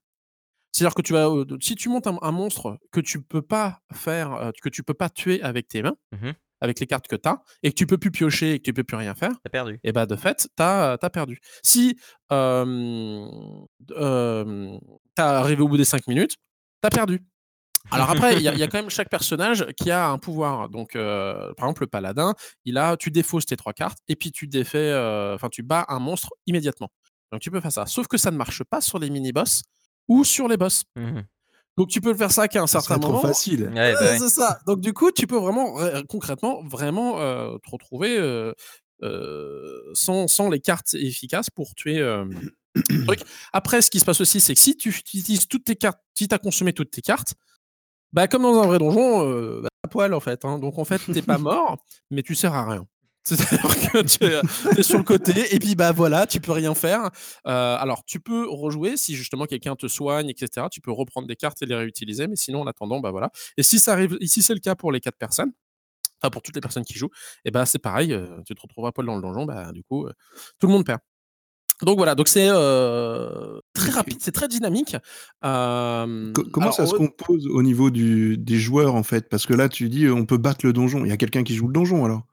C'est-à-dire que tu vas, si tu montes un, un monstre que tu peux pas faire, que tu peux pas tuer avec tes mains, Mhm. avec les cartes que tu as, et que tu peux plus piocher et que tu peux plus rien faire, T'as perdu. et bah de fait, tu as, perdu. Si tu as arrivé au bout des 5 minutes, tu as perdu. Alors après, il y, a- il y a quand même chaque personnage qui a un pouvoir. Donc, euh, par exemple, le paladin, il a, tu défausses tes trois cartes et puis tu défais, euh, enfin, tu bats un monstre immédiatement. Donc, tu peux faire ça. Sauf que ça ne marche pas sur les mini-boss ou sur les boss. Mhm. Donc tu peux le faire ça qu'à un Ça certain moment. facile. Ouais, bah Ouais, ouais. c'est ça. Donc du coup, tu peux vraiment, ré concrètement, vraiment, te retrouver, sans sans les cartes efficaces pour tuer, truc. Après, ce qui se passe aussi, c'est que si tu utilises toutes tes cartes, si tu as consommé toutes tes cartes, bah, comme dans un vrai donjon, heu, bah, à poil, en fait, hein. Donc en fait, tu es pas mort, mais tu sers à rien. C'est-à-dire que tu es, sur le côté et puis, bah, voilà, tu peux rien faire. Heu, alors tu peux rejouer si justement quelqu'un te soigne et cetera, tu peux reprendre des cartes et les réutiliser, mais sinon en attendant, bah, voilà. Et si ça arrive si c'est le cas pour les 4 personnes, enfin pour toutes les personnes qui jouent, et bah, c'est pareil, heu, tu te retrouves à poil dans le donjon, bah, du coup, tout le monde perd. Donc voilà, donc c'est, heu, très rapide, c'est très dynamique. Co comment alors ça se compose au niveau du des joueurs, en fait? Parce que là, tu dis, on peut battre le donjon. Il y a quelqu'un qui joue le donjon, alors?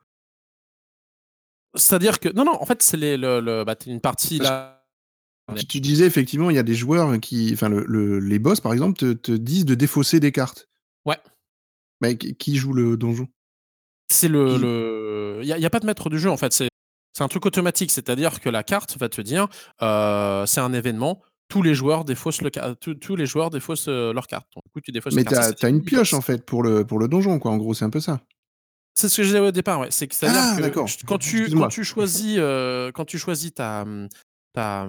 C'est-à-dire que non, non, en fait, c'est les le le bah, une partie Parce là tu tu disais effectivement, il y a des joueurs qui enfin le le les boss, par exemple, te te disent de défausser des cartes. Ouais. Mais qui joue le donjon? C'est le il y a a pas de maître du jeu, en fait, c'est c'est un truc automatique. C'est-à-dire que la carte va te dire, heu, c'est un événement, tous les joueurs défaussent le tous tous les joueurs défaussent, heu, leurs cartes. Donc du coup, tu défausses Mais as une pioche, en fait, pour le pour le donjon, quoi, en gros, c'est un peu ça? C'est ce que je disais au départ, ouais. C'est que c'est-à-dire Ah que quand tu quand tu choisis, heu, quand tu choisis ta, ta,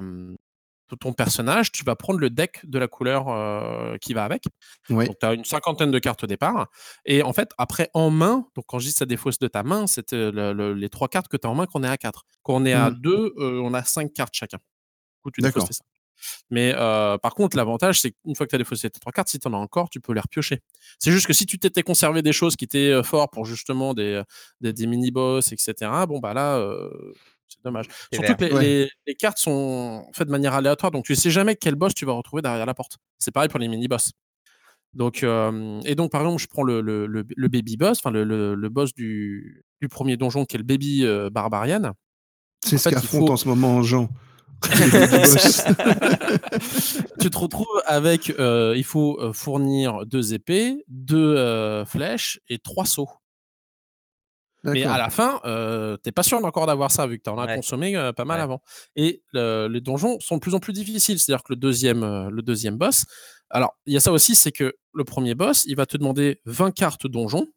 ton personnage, tu vas prendre le deck de la couleur, heu, qui va avec. Ouais. Donc tu as une cinquantaine de cartes au départ et en fait, après en main, donc quand je dis ça défausse de ta main, c'est, le le les 3 cartes que tu as en main qu'on est à 4. Quand on est à Mmh. 2, heu, on a 5 cartes chacun. Du coup, tu défausses D'accord. tes 5. Mais par contre, l'avantage, c'est qu'une fois que tu as défaussé tes 3 cartes, si tu en as encore, tu peux les repiocher. C'est juste que si tu t'étais conservé des choses qui étaient, heu, forts pour justement des, des des mini boss et cetera, bon, bah, là, c'est dommage. Surtout vert. que les Ouais. les les cartes sont faites de manière aléatoire, donc tu sais jamais quel boss tu vas retrouver derrière la porte. C'est pareil pour les mini boss. Donc hem et donc par exemple, je prends le le le b le baby boss, enfin le le le boss du du 1er donjon qui est le baby, heu, barbarian. C'est ce qu'affronte faut en ce moment Jean. Tu te retrouves avec, heu, il faut, fournir 2 épées, 2, heu, flèches et 3 seaux. Mais à la fin, heu, tu es pas sûr encore d'avoir ça, vu que tu en as Ouais. consommé, heu, pas mal Ouais. avant. Et le les donjons sont de plus en plus difficiles. C'est-à-dire que le 2e, heu, le 2e boss alors il y a ça aussi, c'est que le 1er boss, il va te demander 20 cartes donjon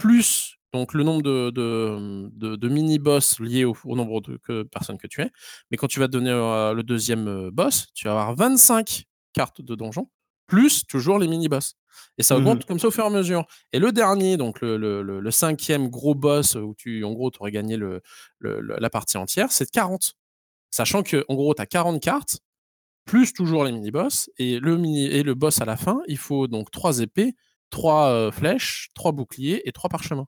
plus donc le nombre de de, mmh, de de mini boss liés au nombre de que personnes que tu es. Mais quand tu vas donner, heu, le 2e, heu, boss, tu vas avoir 25 cartes de donjon, plus toujours les mini boss. Et ça Mmh mh. augmente comme ça au fur et à mesure. Et le dernier, donc le le le le 5e gros boss où tu en gros, tu aurais gagné la partie entière, c'est de 40. Sachant qu'en gros, tu as 40 cartes, plus toujours les mini boss et le mini et le boss à la fin, il faut donc 3 épées, 3, heu, flèches, 3 boucliers et 3 parchemins.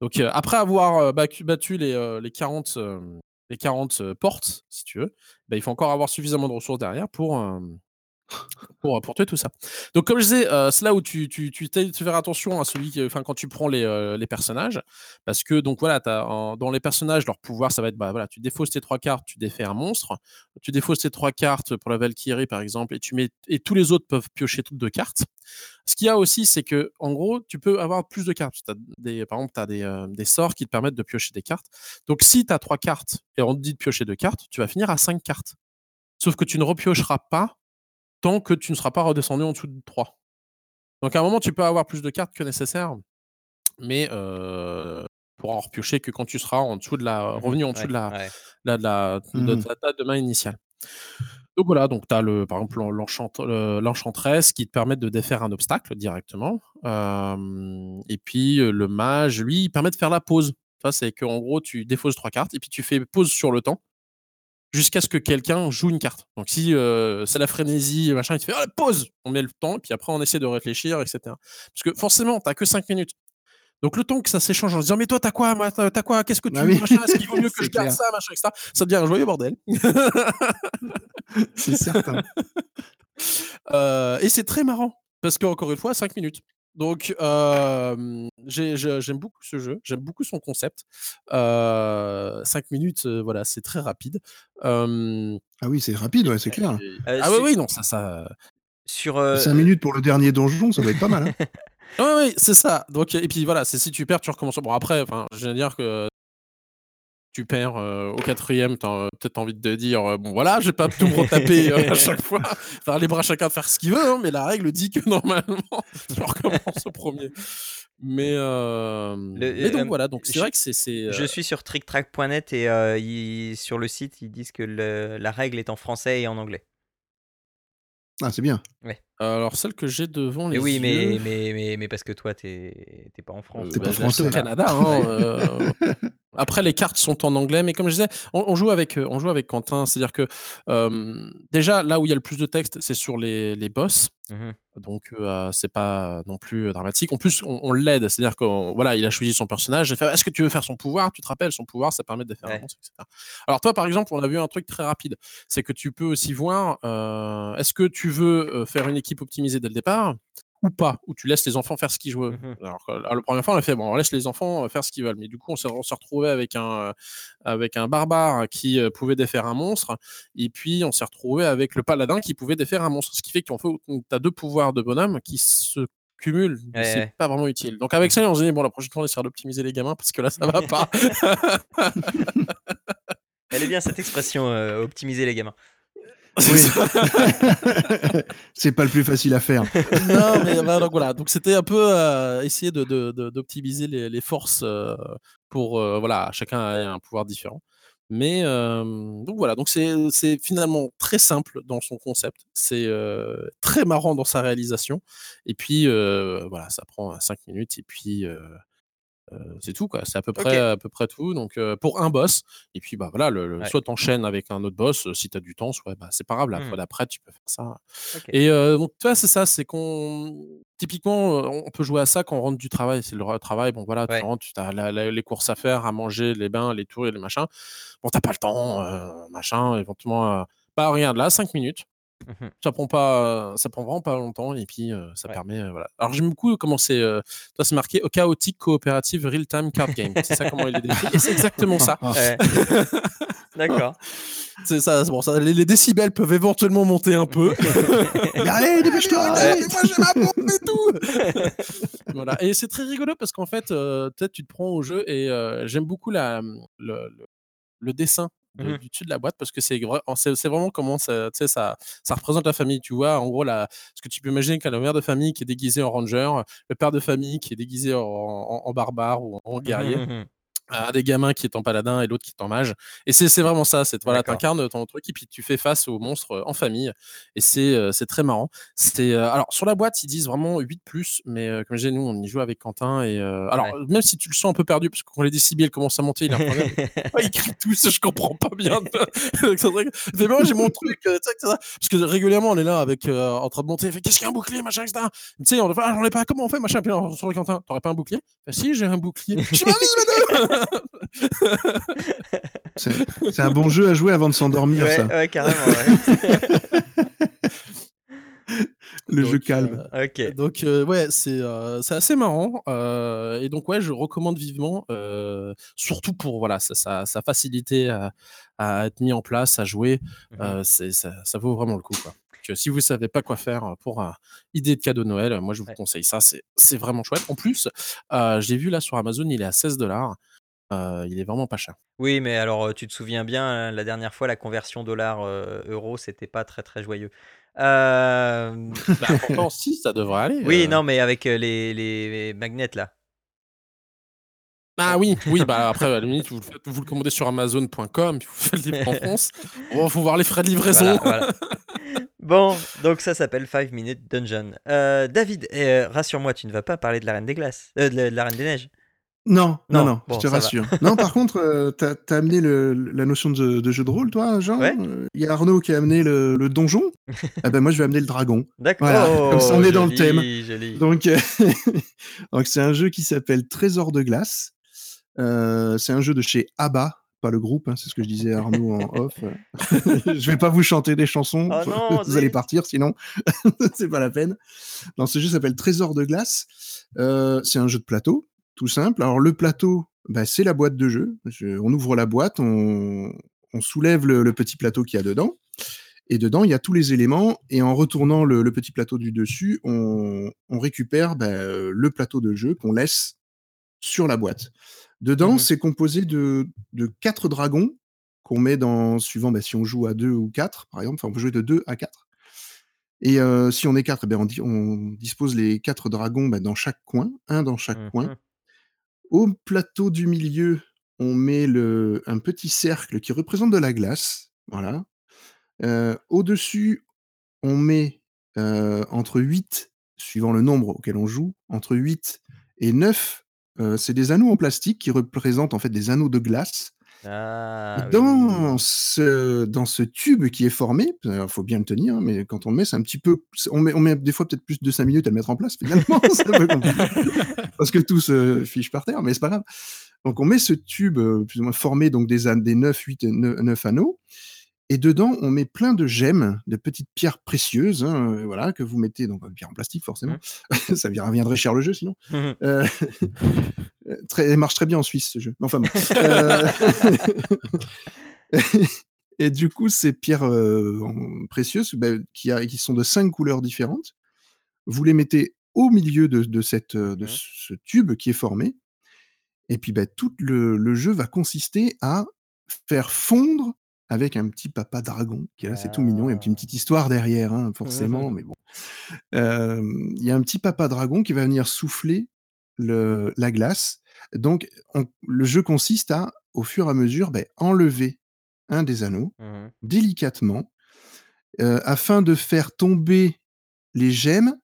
Donc heu, après avoir, bacu battu les, les 40, hem, les 40, heu, portes, si tu veux, bah, il faut encore avoir suffisamment de ressources derrière pour, pour, pour tuer tout ça. Donc comme je disais, heu, c'est là où tu tu tu tu attention à celui qui quand tu prends les, heu, les personnages. Parce que donc voilà, en dans les personnages, leur pouvoir, ça va être, bah, voilà, tu défausses tes 3 cartes, tu défais un monstre. Tu défausses tes 3 cartes pour la Valkyrie, par exemple, et tu mets et tous les autres peuvent piocher toutes 2 cartes. Ce qu'il y a aussi, c'est qu'en gros, tu peux avoir plus de cartes. Des par exemple, tu as des, heu, des sorts qui te permettent de piocher des cartes. Donc si tu as 3 cartes et on te dit de piocher 2 cartes, tu vas finir à 5 cartes. Sauf que tu ne repiocheras pas tant que tu ne seras pas redescendu en dessous de 3. Donc à un moment, tu peux avoir plus de cartes que nécessaire, mais heu, tu pourras en repiocher que quand tu seras en dessous de la Mmh mh. revenu en dessous Ouais, de la ouais. la de la de Mmh de main initiale. Donc voilà, donc tu as le par exemple, l'en l'enchant le l'enchanteresse qui te permet de défaire un obstacle directement. Et puis, le mage, lui, il permet de faire la pause. C'est qu'en gros, tu défausses 3 cartes et puis tu fais pause sur le temps jusqu'à ce que quelqu'un joue une carte. Donc si, heu, c'est la frénésie, machin, il te fait: «Ah pause!» on met le temps et puis après on essaie de réfléchir et cetera. Parce que forcément, tu as que 5 minutes. Donc le temps que ça s'échange en se disant: «Mais toi, tu as quoi? Moi, tu as quoi? Qu'est-ce que Bah tu oui, machin? Est-ce qu'il vaut mieux que je garde clair. ça?» machin. Ça devient un joyeux bordel. C'est certain. Heu et c'est très marrant parce qu'encore une fois, 5 minutes. Donc j'aime beaucoup ce jeu, j'aime beaucoup son concept. Heu, 5 minutes, heu, voilà, c'est très rapide. Ah oui, c'est rapide, ouais, c'est clair. et Heu, ah oui, oui, non, ça ça sur, heu 5 heu minutes pour le dernier donjon, ça doit être pas mal, hein? Oui, oui, c'est ça. Donc et puis voilà, c'est si tu perds, tu recommences. Bon après, enfin, je veux dire que tu perds au quatrième, tu as peut-être envie de te dire bon voilà, je vais pas tout me retaper à chaque fois. Enfin, libre à chacun de faire ce qu'il veut, hein, mais la règle dit que normalement, tu recommences au premier. Mais, donc voilà, donc c'est vrai que c'est. Je suis sur tricktrack.net et sur le site, ils disent que la règle est en français et en anglais. Ah, c'est bien. Ouais. Alors, celle que j'ai devant les oui, yeux. mais, mais, mais, mais parce que toi, t'es pas en France. T'es pas bah, français. au Canada. hein, Après, les cartes sont en anglais, mais comme je disais, on, joue, avec, on joue avec Quentin. C'est-à-dire que déjà, là où il y a le plus de texte, c'est sur les, les boss. Mmh Donc, c'est pas non plus dramatique. En plus, on, l'aide. C'est-à-dire que voilà, il a choisi son personnage. Est-ce que tu veux faire son pouvoir? Tu te rappelles, son pouvoir, ça permet de faire un monstre, etc. Alors, toi, par exemple, on a vu un truc très rapide. C'est que tu peux aussi voir est-ce que tu veux faire une équipe optimisée dès le départ? Ou pas, où tu laisses les enfants faire ce qu'ils veulent. Mmh alors, la première fois, on a fait, bon, on laisse les enfants faire ce qu'ils veulent. Mais du coup, on s'est retrouvé avec un, avec un barbare qui pouvait défaire un monstre, et puis on s'est retrouvé avec le paladin qui pouvait défaire un monstre. Ce qui fait qu'on fait, tu as deux pouvoirs de bonhomme qui se cumulent, c'est pas vraiment utile. Donc avec ça, on s'est dit, bon, la prochaine fois, on essaiera d'optimiser les gamins parce que là, ça va pas. Elle est bien cette expression, optimiser les gamins. Oui. c'est pas le plus facile à faire. non, mais bah, donc voilà. Donc c'était un peu euh, essayer d'optimiser de, de, les, forces euh, pour euh, voilà, chacun a un pouvoir différent. Mais donc voilà, donc c'est finalement très simple dans son concept, c'est très marrant dans sa réalisation, et puis voilà, ça prend 5 minutes, et puis c'est tout quoi. C'est à peu près à peu près tout. Donc pour un boss et puis bah voilà, le, soit t'enchaînes avec un autre boss si tu as du temps, soit bah, c'est pas grave. La fois mmh. d'après tu peux faire ça. Et donc tu vois c'est ça, c'est qu'on typiquement on peut jouer à ça quand on rentre du travail. C'est le travail. Bon voilà, tu rentres, tu as les courses à faire, à manger, les bains, les tours et les machins. Bon t'as pas le temps, machin. Éventuellement, bah regarde là, 5 minutes. Mmh ça prend pas, ça prend vraiment pas longtemps et puis ça permet, voilà. Alors j'aime beaucoup comment c'est, toi c'est marqué chaotique coopérative real time card game. C'est ça comment il est décrit et c'est exactement ça. D'accord. C'est ça, bon, ça les, décibels peuvent éventuellement monter un peu. Allez, dépêche-toi, moi j'ai ma pompe et tout. voilà. Et c'est très rigolo parce qu'en fait, peut-être tu te prends au jeu et j'aime beaucoup la, le, le dessin Mmh du dessus de la boîte parce que c'est c'est vraiment comment ça, ça, ça représente la famille. Tu vois, en gros, la, ce que tu peux imaginer qu'un mère de famille qui est déguisé en ranger, le père de famille qui est déguisé en, barbare ou en, guerrier. Mmh un des gamins qui est en paladin et l'autre qui est en mage. Et c'est vraiment ça. C'est voilà, t'incarnes ton truc et puis tu fais face aux monstres euh, en famille. Et c'est euh, très marrant. C'est euh, alors sur la boîte ils disent vraiment 8 plus, mais comme j'ai nous on y joue avec Quentin et alors même si tu le sens un peu perdu parce que quand les décibels commencent à monter, il, il crie tous, je comprends pas bien. mais moi j'ai mon truc, parce que régulièrement on est là avec en train de monter, qu'est-ce qu'il y a un bouclier machin etc. Tu sais on ah, j'en ai pas, comment on fait machin. Puis sur le Quentin, t'aurais pas un bouclier? Bah, Si j'ai un bouclier. je c'est un bon jeu à jouer avant de s'endormir, ouais, ça. Ouais, carrément. Ouais. le jeu calme. Euh, ok. Donc euh, ouais, c'est euh, c'est assez marrant et donc ouais, je recommande vivement, surtout pour voilà sa, sa, facilité à, à, être mis en place, à jouer, c'est ça, ça, vaut vraiment le coup quoi. Donc, si vous savez pas quoi faire pour une idée de cadeau de Noël, moi je vous conseille ça, c'est vraiment chouette. En plus, j'ai vu là sur Amazon, il est à 16 dollars il est vraiment pas cher. Oui, mais alors, tu te souviens bien, la dernière fois, la conversion dollar-euro, c'était pas très, très joyeux. Hem Bah, pourtant si, ça devrait aller, Oui, non, mais avec, les les magnets là. Ah oui, oui, bah, après à la limite vous le faites vous le commandez sur amazon.com, puis vous faites le livre en France. Bon, faut voir les frais de livraison. Voilà, Bon, donc ça s'appelle Five Minute Dungeon. David, rassure-moi, tu ne vas pas parler de la Reine des Glaces, de la Reine des Neiges? Non, non, non, je te rassure. Non, par contre, euh, tu as, amené la notion de, jeu de rôle, toi, Jean. Euh, il y a Arnaud qui a amené le, donjon. ah ben moi, je vais amener le dragon. D'accord. comme ça, on est dans le thème. Joli. Donc, euh, donc c'est un jeu qui s'appelle Trésor de glace. c'est un jeu de chez ABBA, pas le groupe, hein, c'est ce que je disais à Arnaud en off. je vais pas vous chanter des chansons, oh vous allez partir sinon, c'est pas la peine. Non, ce jeu s'appelle Trésor de glace. c'est un jeu de plateau tout simple. Alors le plateau, bah, c'est la boîte de jeu. on ouvre la boîte, on, soulève le, petit plateau qu'il y a dedans. Et dedans, il y a tous les éléments. Et en retournant le, petit plateau du dessus, on, récupère bah, le plateau de jeu qu'on laisse sur la boîte. Dedans, Mmh c'est composé de de 4 dragons qu'on met dans suivant, bah, si on joue à 2 ou 4 par exemple, enfin on peut jouer de 2 à 4 et heu, si on est 4, eh ben, on di on dispose les 4 dragons, bah, dans chaque coin, 1 dans chaque Mmh coin. Au plateau du milieu, on met un petit cercle qui représente de la glace. Heu, au-dessus, on met, heu, entre 8, suivant le nombre auquel on joue, entre 8 et 9, heu, c'est des anneaux en plastique qui représentent en fait des anneaux de glace Ah dans oui! ce dans ce tube qui est formé, alors faut bien le tenir, hein, mais quand on le met, c'est un petit peu on met on met des fois peut-être plus de 5 minutes à le mettre en place finalement, c'est un peu compliqué parce que tout se fiche par terre, mais c'est pas grave. Donc on met ce tube, heu, plus ou moins formé donc des des 9-8 et neu 9 anneaux et dedans, on met plein de gemmes, de petites pierres précieuses, hein, heu, voilà, que vous mettez donc une pierre en plastique forcément, Mmh. ça vi reviendrait cher le jeu sinon. Mmh heu, très marche très bien en Suisse ce jeu, enfin bon. Heu et du coup, ces pierres, précieuses, bah, qui a qui sont de 5 couleurs différentes, vous les mettez au milieu de de cette, heu, de Mmh mh. ce tube qui est formé et puis, bah, tout le le jeu va consister à faire fondre avec un petit papa dragon qui est là, c'est tout mignon. Il y a une Ah! petite histoire derrière, hein, forcément, mais bon. Il y a un petit papa dragon qui va venir souffler le la glace. Donc on le jeu consiste à, au fur et à mesure, beh, enlever un des anneaux Mmh mh. délicatement, afin de faire tomber les gemmes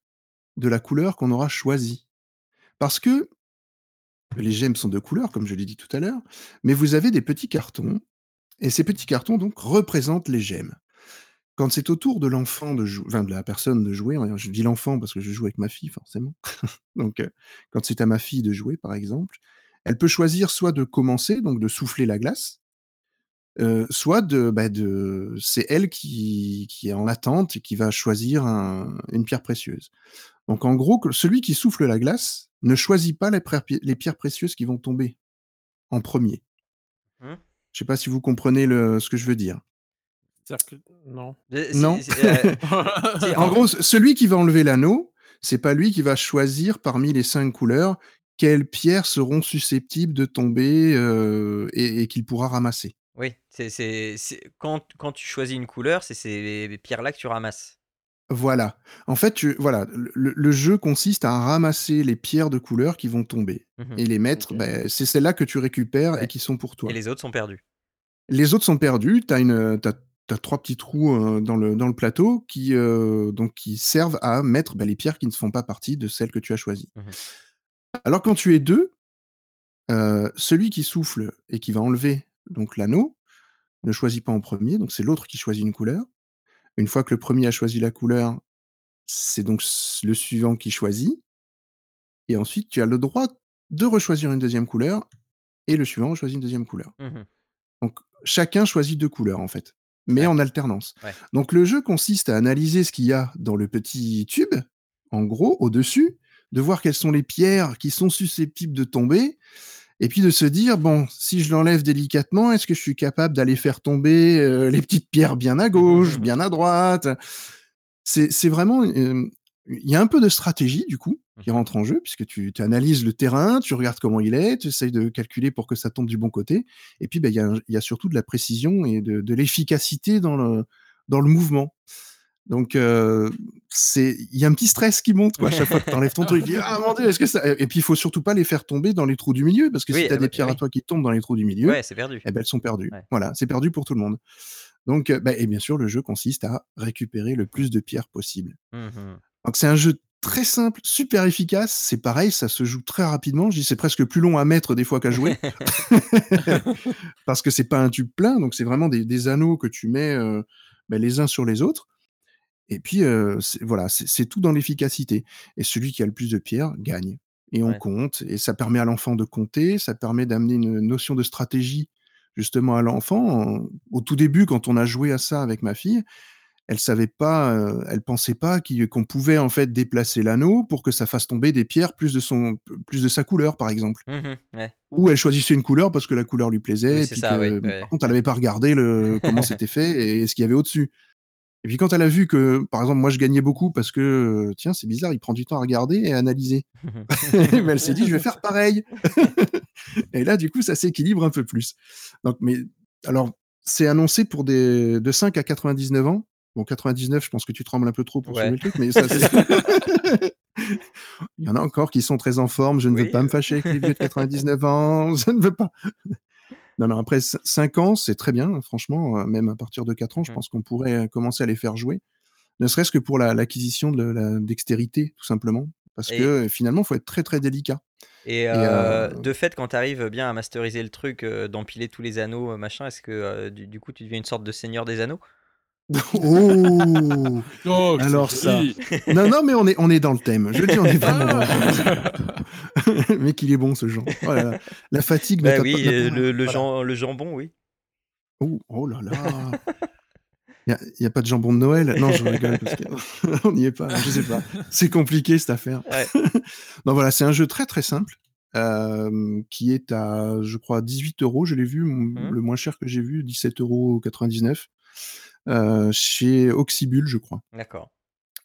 de la couleur qu'on aura choisie. Parce que les gemmes sont de couleur, comme je l'ai dit tout à l'heure, mais vous avez des petits cartons et ces petits cartons donc représentent les gemmes. Quand c'est au tour de l'enfant de jou enfin de la personne de jouer, je dis l'enfant parce que je joue avec ma fille forcément. Donc heu, quand c'est à ma fille de jouer, par exemple, elle peut choisir soit de commencer, donc de souffler la glace heu, soit de, bah, de c'est elle qui est en attente et qui va choisir un une pierre précieuse. Donc en gros, celui qui souffle la glace ne choisit pas les pierres précieuses qui vont tomber en 1er. Je sais pas si vous comprenez le ce que je veux dire? Que non. Non? si En gros, ce celui qui va enlever l'anneau, c'est pas lui qui va choisir parmi les 5 couleurs quelles pierres seront susceptibles de tomber, heu et et qu'il pourra ramasser. Oui, c'est quand quand tu choisis une couleur, c'est ces pierres-là que tu ramasses? Voilà. En fait, tu voilà, le jeu consiste à ramasser les pierres de couleur qui vont tomber Mmh mh. et les mettre, beh, c'est celles-là que tu récupères et qui sont pour et toi. les autres sont perdus? Les autres sont perdus. Tu as 3 petits trous, heu, dans le dans le plateau qui, heu, donc qui servent à mettre, bah, les pierres qui ne font pas partie de celles que tu as choisies. Mmh mh. Alors quand tu es 2, heu, celui qui souffle et qui va enlever donc l'anneau, ne choisit pas en 1er, donc c'est l'autre qui choisit une couleur. Une fois que le 1er a choisi la couleur, c'est donc le suivant qui choisit et ensuite tu as le droit de rechoisir une 2e couleur et le suivant choisit une 2e couleur. Mmh chacun choisit 2 couleurs en fait, mais Ouais. en alternance. Ouais. Donc le jeu consiste à analyser ce qu'il y a dans le petit tube, en gros, au-dessus, de voir quelles sont les pierres qui sont susceptibles de tomber et puis de se dire: «Bon, si je l'enlève délicatement, est-ce que je suis capable d'aller faire tomber, heu, les petites pierres bien à gauche, bien à droite?» c'est vraiment, il y a un peu de stratégie du coup, qui mh. rentre en jeu puisque tu tu analyses le terrain, tu regardes comment il est, tu essayes de calculer pour que ça tombe du bon côté et puis, bah, il y a un il y a surtout de la précision et de de l'efficacité dans le dans le mouvement. Donc heu, c'est il y a un petit stress qui monte quoi, à chaque fois que tu enlèves ton truc, dis: «Ah mon Dieu, est-ce que ça» et puis il faut surtout pas les faire tomber dans les trous du milieu parce que si tu as ah des oui, pierres à toi qui tombent dans les trous du milieu Ouais, c'est perdu. et bah, elles sont perdues. Ouais. Voilà, c'est perdu pour tout le monde. Donc heu, bah et bien sûr, le jeu consiste à récupérer le Mmh plus de pierres possible. Mmh mh. Donc c'est un jeu très simple, super efficace, c'est pareil, ça se joue très rapidement. Je dis: «C'est presque plus long à mettre des fois qu'à jouer». Parce que c'est pas un tube plein, donc c'est vraiment des des anneaux que tu mets, heu, bah, les uns sur les autres et puis, c'est voilà, c'est c'est tout dans l'efficacité et celui qui a le plus de pierres gagne et on Ouais. compte et ça permet à l'enfant de compter, ça permet d'amener une notion de stratégie justement à l'enfant. Au tout début, quand on a joué à ça avec ma fille, elle savait pas, heu, elle pensait pas qu'on pouvait en fait déplacer l'anneau pour que ça fasse tomber des pierres plus de son plus de sa couleur, par exemple. Mmh. Ouais. Ou elle choisissait une couleur parce que la couleur lui plaisait Oui, et c'est puis ça, oui, que ouais, par contre, elle ouais. avait pas regardé le comment c'était fait et ce qu'il y avait au-dessus. Et puis quand elle a vu que, par exemple, moi je gagnais beaucoup parce que, tiens, c'est bizarre, il prend du temps à regarder et à analyser. Ben, elle s'est dit, je vais faire pareil. et là, du coup, ça s'équilibre un peu plus. Donc, mais alors, c'est annoncé pour des de 5 à 99 ans. Bon, 99, je pense que tu trembles un peu trop pour Ouais. le truc, mais ça, c'est. Il y en a encore qui sont très en forme. Je ne veux pas me fâcher avec les vieux de 99 ans. Je ne veux pas. Non, non, après 5 ans, c'est très bien, franchement. euh, Même à partir de 4 ans, je Mhm. pense qu'on pourrait euh, commencer à les faire jouer. Ne serait-ce que pour la- l'acquisition de la dextérité, tout simplement. Parce Et- que euh, finalement, il faut être très très délicat. Et, euh, euh, de fait, quand tu arrives bien à masteriser le truc, euh, d'empiler tous les anneaux, machin, est-ce que du, du coup tu deviens une sorte de seigneur des anneaux? Oh Oh, Alors ça. Non, non, mais on est, on est dans le thème. Je le dis, on est vraiment dans le thème. Mais qu'il est bon, ce genre. Oh là là. La fatigue ne Bah t'a oui, pas- n'a euh, pas- le, le, voilà. jam- le jambon, oui. Oh, oh là là Il n'y a, pas de jambon de Noël? Non, je rigole parce qu'on n'y est pas, je sais pas. C'est compliqué cette affaire. Ouais. non, voilà, c'est un jeu très très simple euh, qui est à, je crois, 18 euros. Je l'ai vu, m- Mhm. le moins cher que j'ai vu, 17,99 euros chez Oxybul, je crois. D'accord.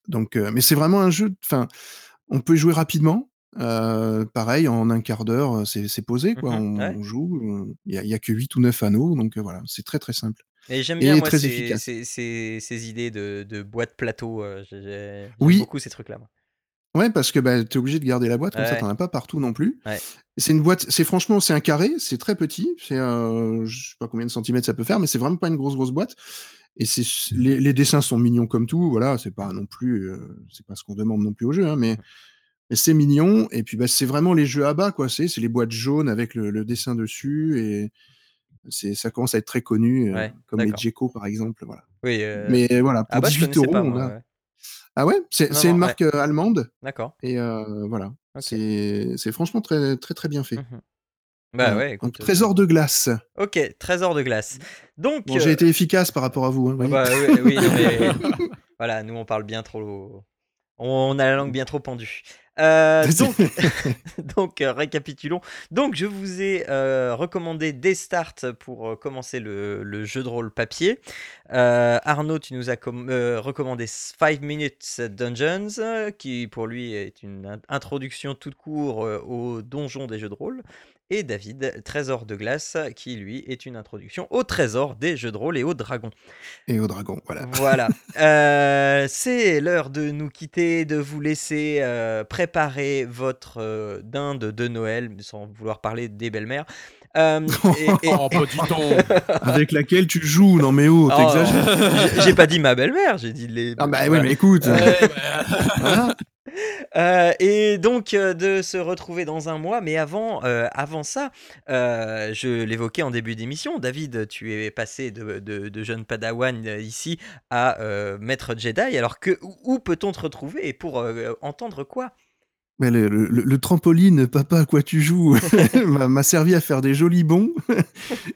Donc, euh, mais c'est vraiment un jeu. Enfin, on peut y jouer rapidement. euh, pareil, en un quart d'heure, euh, c'est posé, quoi. Mhm, on, ouais. on joue. euh, Il n'y a, que 8 ou 9 anneaux, donc euh, voilà, c'est très très simple. Et j'aime Et bien moi très ces, efficace. ces, ces- ces idées de, de boîte plateau. euh, j'ai- j'ai- J'aime Oui. beaucoup ces trucs-là. Ouais, parce que bah, tu es obligé de garder la boîte, comme ça, Ouais. t'en as pas partout non plus. Ouais. C'est une boîte, c'est franchement, c'est un carré, c'est très petit, c'est, euh, je sais pas combien de centimètres ça peut faire, mais c'est vraiment pas une grosse, grosse boîte. Et c'est, les, les dessins sont mignons comme tout, voilà, c'est pas non plus, euh, c'est pas ce qu'on demande non plus au jeu, hein, mais, mais c'est mignon. Et puis, bah, c'est vraiment les jeux à bas, quoi, c'est, les boîtes jaunes avec le, le dessin dessus, et ça commence à être très connu, euh, Ouais, comme les. Djeco, par exemple, voilà. Oui. euh, Mais voilà, pour ah bah je 18 connaissais euros, pas on moi. a. ouais. Ah ouais, c'est, une marque allemande? D'accord. Et voilà, c'est franchement très très très bien fait. Mhm. Bah ouais, écoute. euh, trésor de glace. Ok, trésor de glace. Donc. Bon, j'ai euh, été efficace par rapport à vous. hein, ah voyez. bah oui, oui, mais voilà, nous on parle bien trop. On a la langue bien trop pendue. Euh, donc, donc euh, récapitulons. Donc, je vous ai euh, recommandé des starts pour commencer le, le jeu de rôle papier. Arnaud, tu nous as com- recommandé 5 Minutes Dungeons, qui pour lui est une in- introduction toute court au donjon des jeux de rôle. Et David, Trésor de glace, qui lui est une introduction au trésor des jeux de rôle et aux dragons. Et au dragon, voilà. Voilà. Euh, c'est l'heure de nous quitter, de vous laisser euh, préparer votre euh, dinde de Noël, sans vouloir parler des belles-mères. Euh, et- et- Oh. Avec laquelle tu joues, non mais oh, Oh, t'exagères. j'ai- J'ai pas dit ma belle-mère, j'ai dit les. Ah bah oui, mais écoute. Ouais, bah, voilà. Euh, et donc euh, de se retrouver dans un mois, mais avant, euh, avant ça, je l'évoquais en début d'émission, David, tu es passé de, de, de jeune padawan ici à maître Jedi, alors que où, peut-on te retrouver et pour entendre quoi? Mais le, le- le trampoline, papa, à quoi tu joues, m'a servi à faire des jolis bons.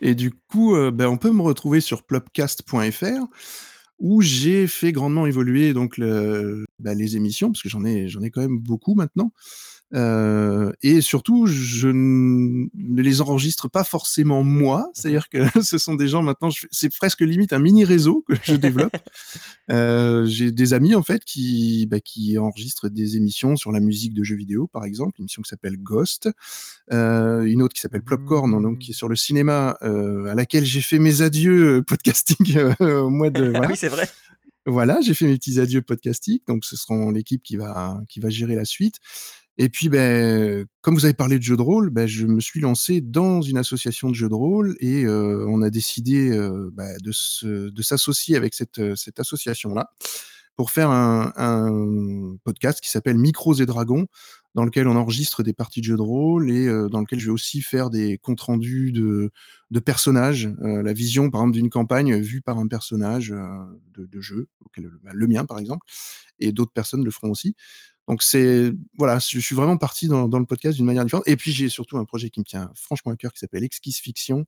Et du coup, ben, on peut me retrouver sur plopcast.fr où j'ai fait grandement évoluer donc ben, les émissions, parce que j'en ai, j'en ai quand même beaucoup maintenant. Euh, et surtout, je ne les enregistre pas forcément moi, c'est-à-dire que ce sont des gens maintenant, c'est presque limite un mini réseau que je développe. Euh, j'ai des amis en fait qui, bah, qui enregistrent des émissions sur la musique de jeux vidéo, par exemple, une émission qui s'appelle Ghost, euh, une autre qui s'appelle Plopcorn, donc qui est sur le cinéma, à laquelle j'ai fait mes adieux podcasting au mois de Ah voilà. oui, c'est vrai. Voilà, j'ai fait mes petits adieux podcasting, donc ce seront l'équipe qui va, qui va gérer la suite. Et puis, ben, comme vous avez parlé de jeux de rôle, ben, je me suis lancé dans une association de jeux de rôle et euh, on a décidé euh, ben, de, s'associer avec cette, euh, association-là pour faire un, podcast qui s'appelle Micros et Dragons, dans lequel on enregistre des parties de jeux de rôle et dans lequel je vais aussi faire des comptes rendus de, personnages, la vision par exemple d'une campagne vue par un personnage de, jeu, le mien par exemple, et d'autres personnes le feront aussi. Donc c'est voilà, je suis vraiment parti dans, dans le podcast d'une manière différente. Et puis j'ai surtout un projet qui me tient franchement à cœur qui s'appelle Exquise Fiction.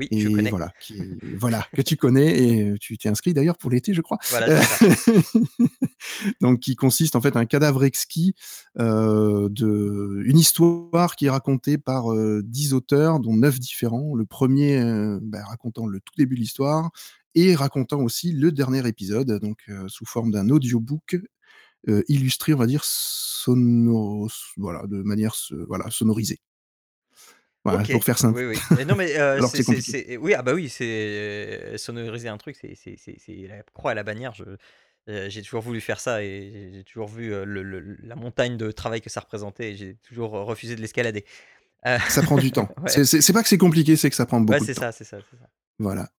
Oui, Et je connais. voilà, qui voilà, que tu connais et tu t'es inscrit d'ailleurs pour l'été, je crois. Voilà, donc qui consiste en fait un cadavre exquis euh, de une histoire qui est racontée par euh, dix auteurs dont neuf différents le premier euh, bah, racontant le tout début de l'histoire et racontant aussi le dernier épisode, donc sous forme d'un audiobook illustré, on va dire, sonor... voilà, de manière voilà, sonorisée. Voilà, pour faire simple. Oui, oui. non, mais c'est oui, ah bah oui, c'est sonoriser un truc, c'est la croix à la bannière. Je j'ai toujours voulu faire ça et j'ai toujours vu le, la montagne de travail que ça représentait et j'ai toujours refusé de l'escalader. Ça prend du temps. C'est pas que c'est compliqué, c'est que ça prend beaucoup de temps. c'est ça, c'est ça. Voilà.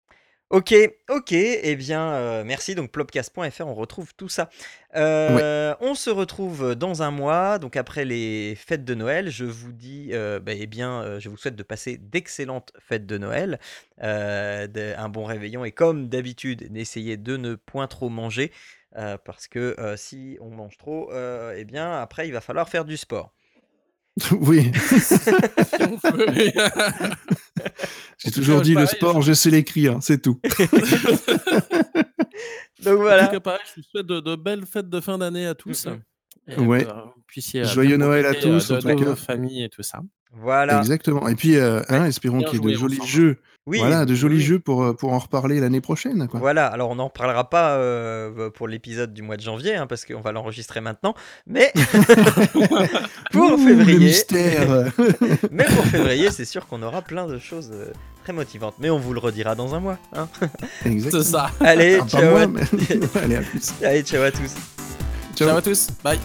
Ok, ok, eh bien, euh, merci. Donc, plopcast.fr, on retrouve tout ça. Euh, on se retrouve dans un mois, donc après les fêtes de Noël. Je vous dis, euh, bah, eh bien, je vous souhaite de passer d'excellentes fêtes de Noël, un bon réveillon, et comme d'habitude, n'essayez de ne point trop manger, parce que si on mange trop, eh bien, après, il va falloir faire du sport. Oui. J'ai toujours dit le sport, je sais l'écrire, c'est tout. Donc voilà. je vous souhaite de, belles fêtes de fin d'année à tous. ouais. Joyeux Noël à tous, en tout cas. famille et tout ça. Voilà. Exactement. Et puis, euh, hein, espérons qu'il y ait de jolis jeux. Oui, voilà, de jolis jeux pour, euh, pour en reparler l'année prochaine. Quoi. Voilà, alors on n'en reparlera pas euh, pour l'épisode du mois de janvier, hein, parce qu'on va l'enregistrer maintenant. Mais pour février. mystère. mais pour février, c'est sûr qu'on aura plein de choses très motivantes. Mais on vous le redira dans un mois. Hein. Exactement. C'est ça. Allez, Ah, ciao. moi, à- mais- Allez, à plus. Allez, ciao à tous. Ciao à tous. Bye.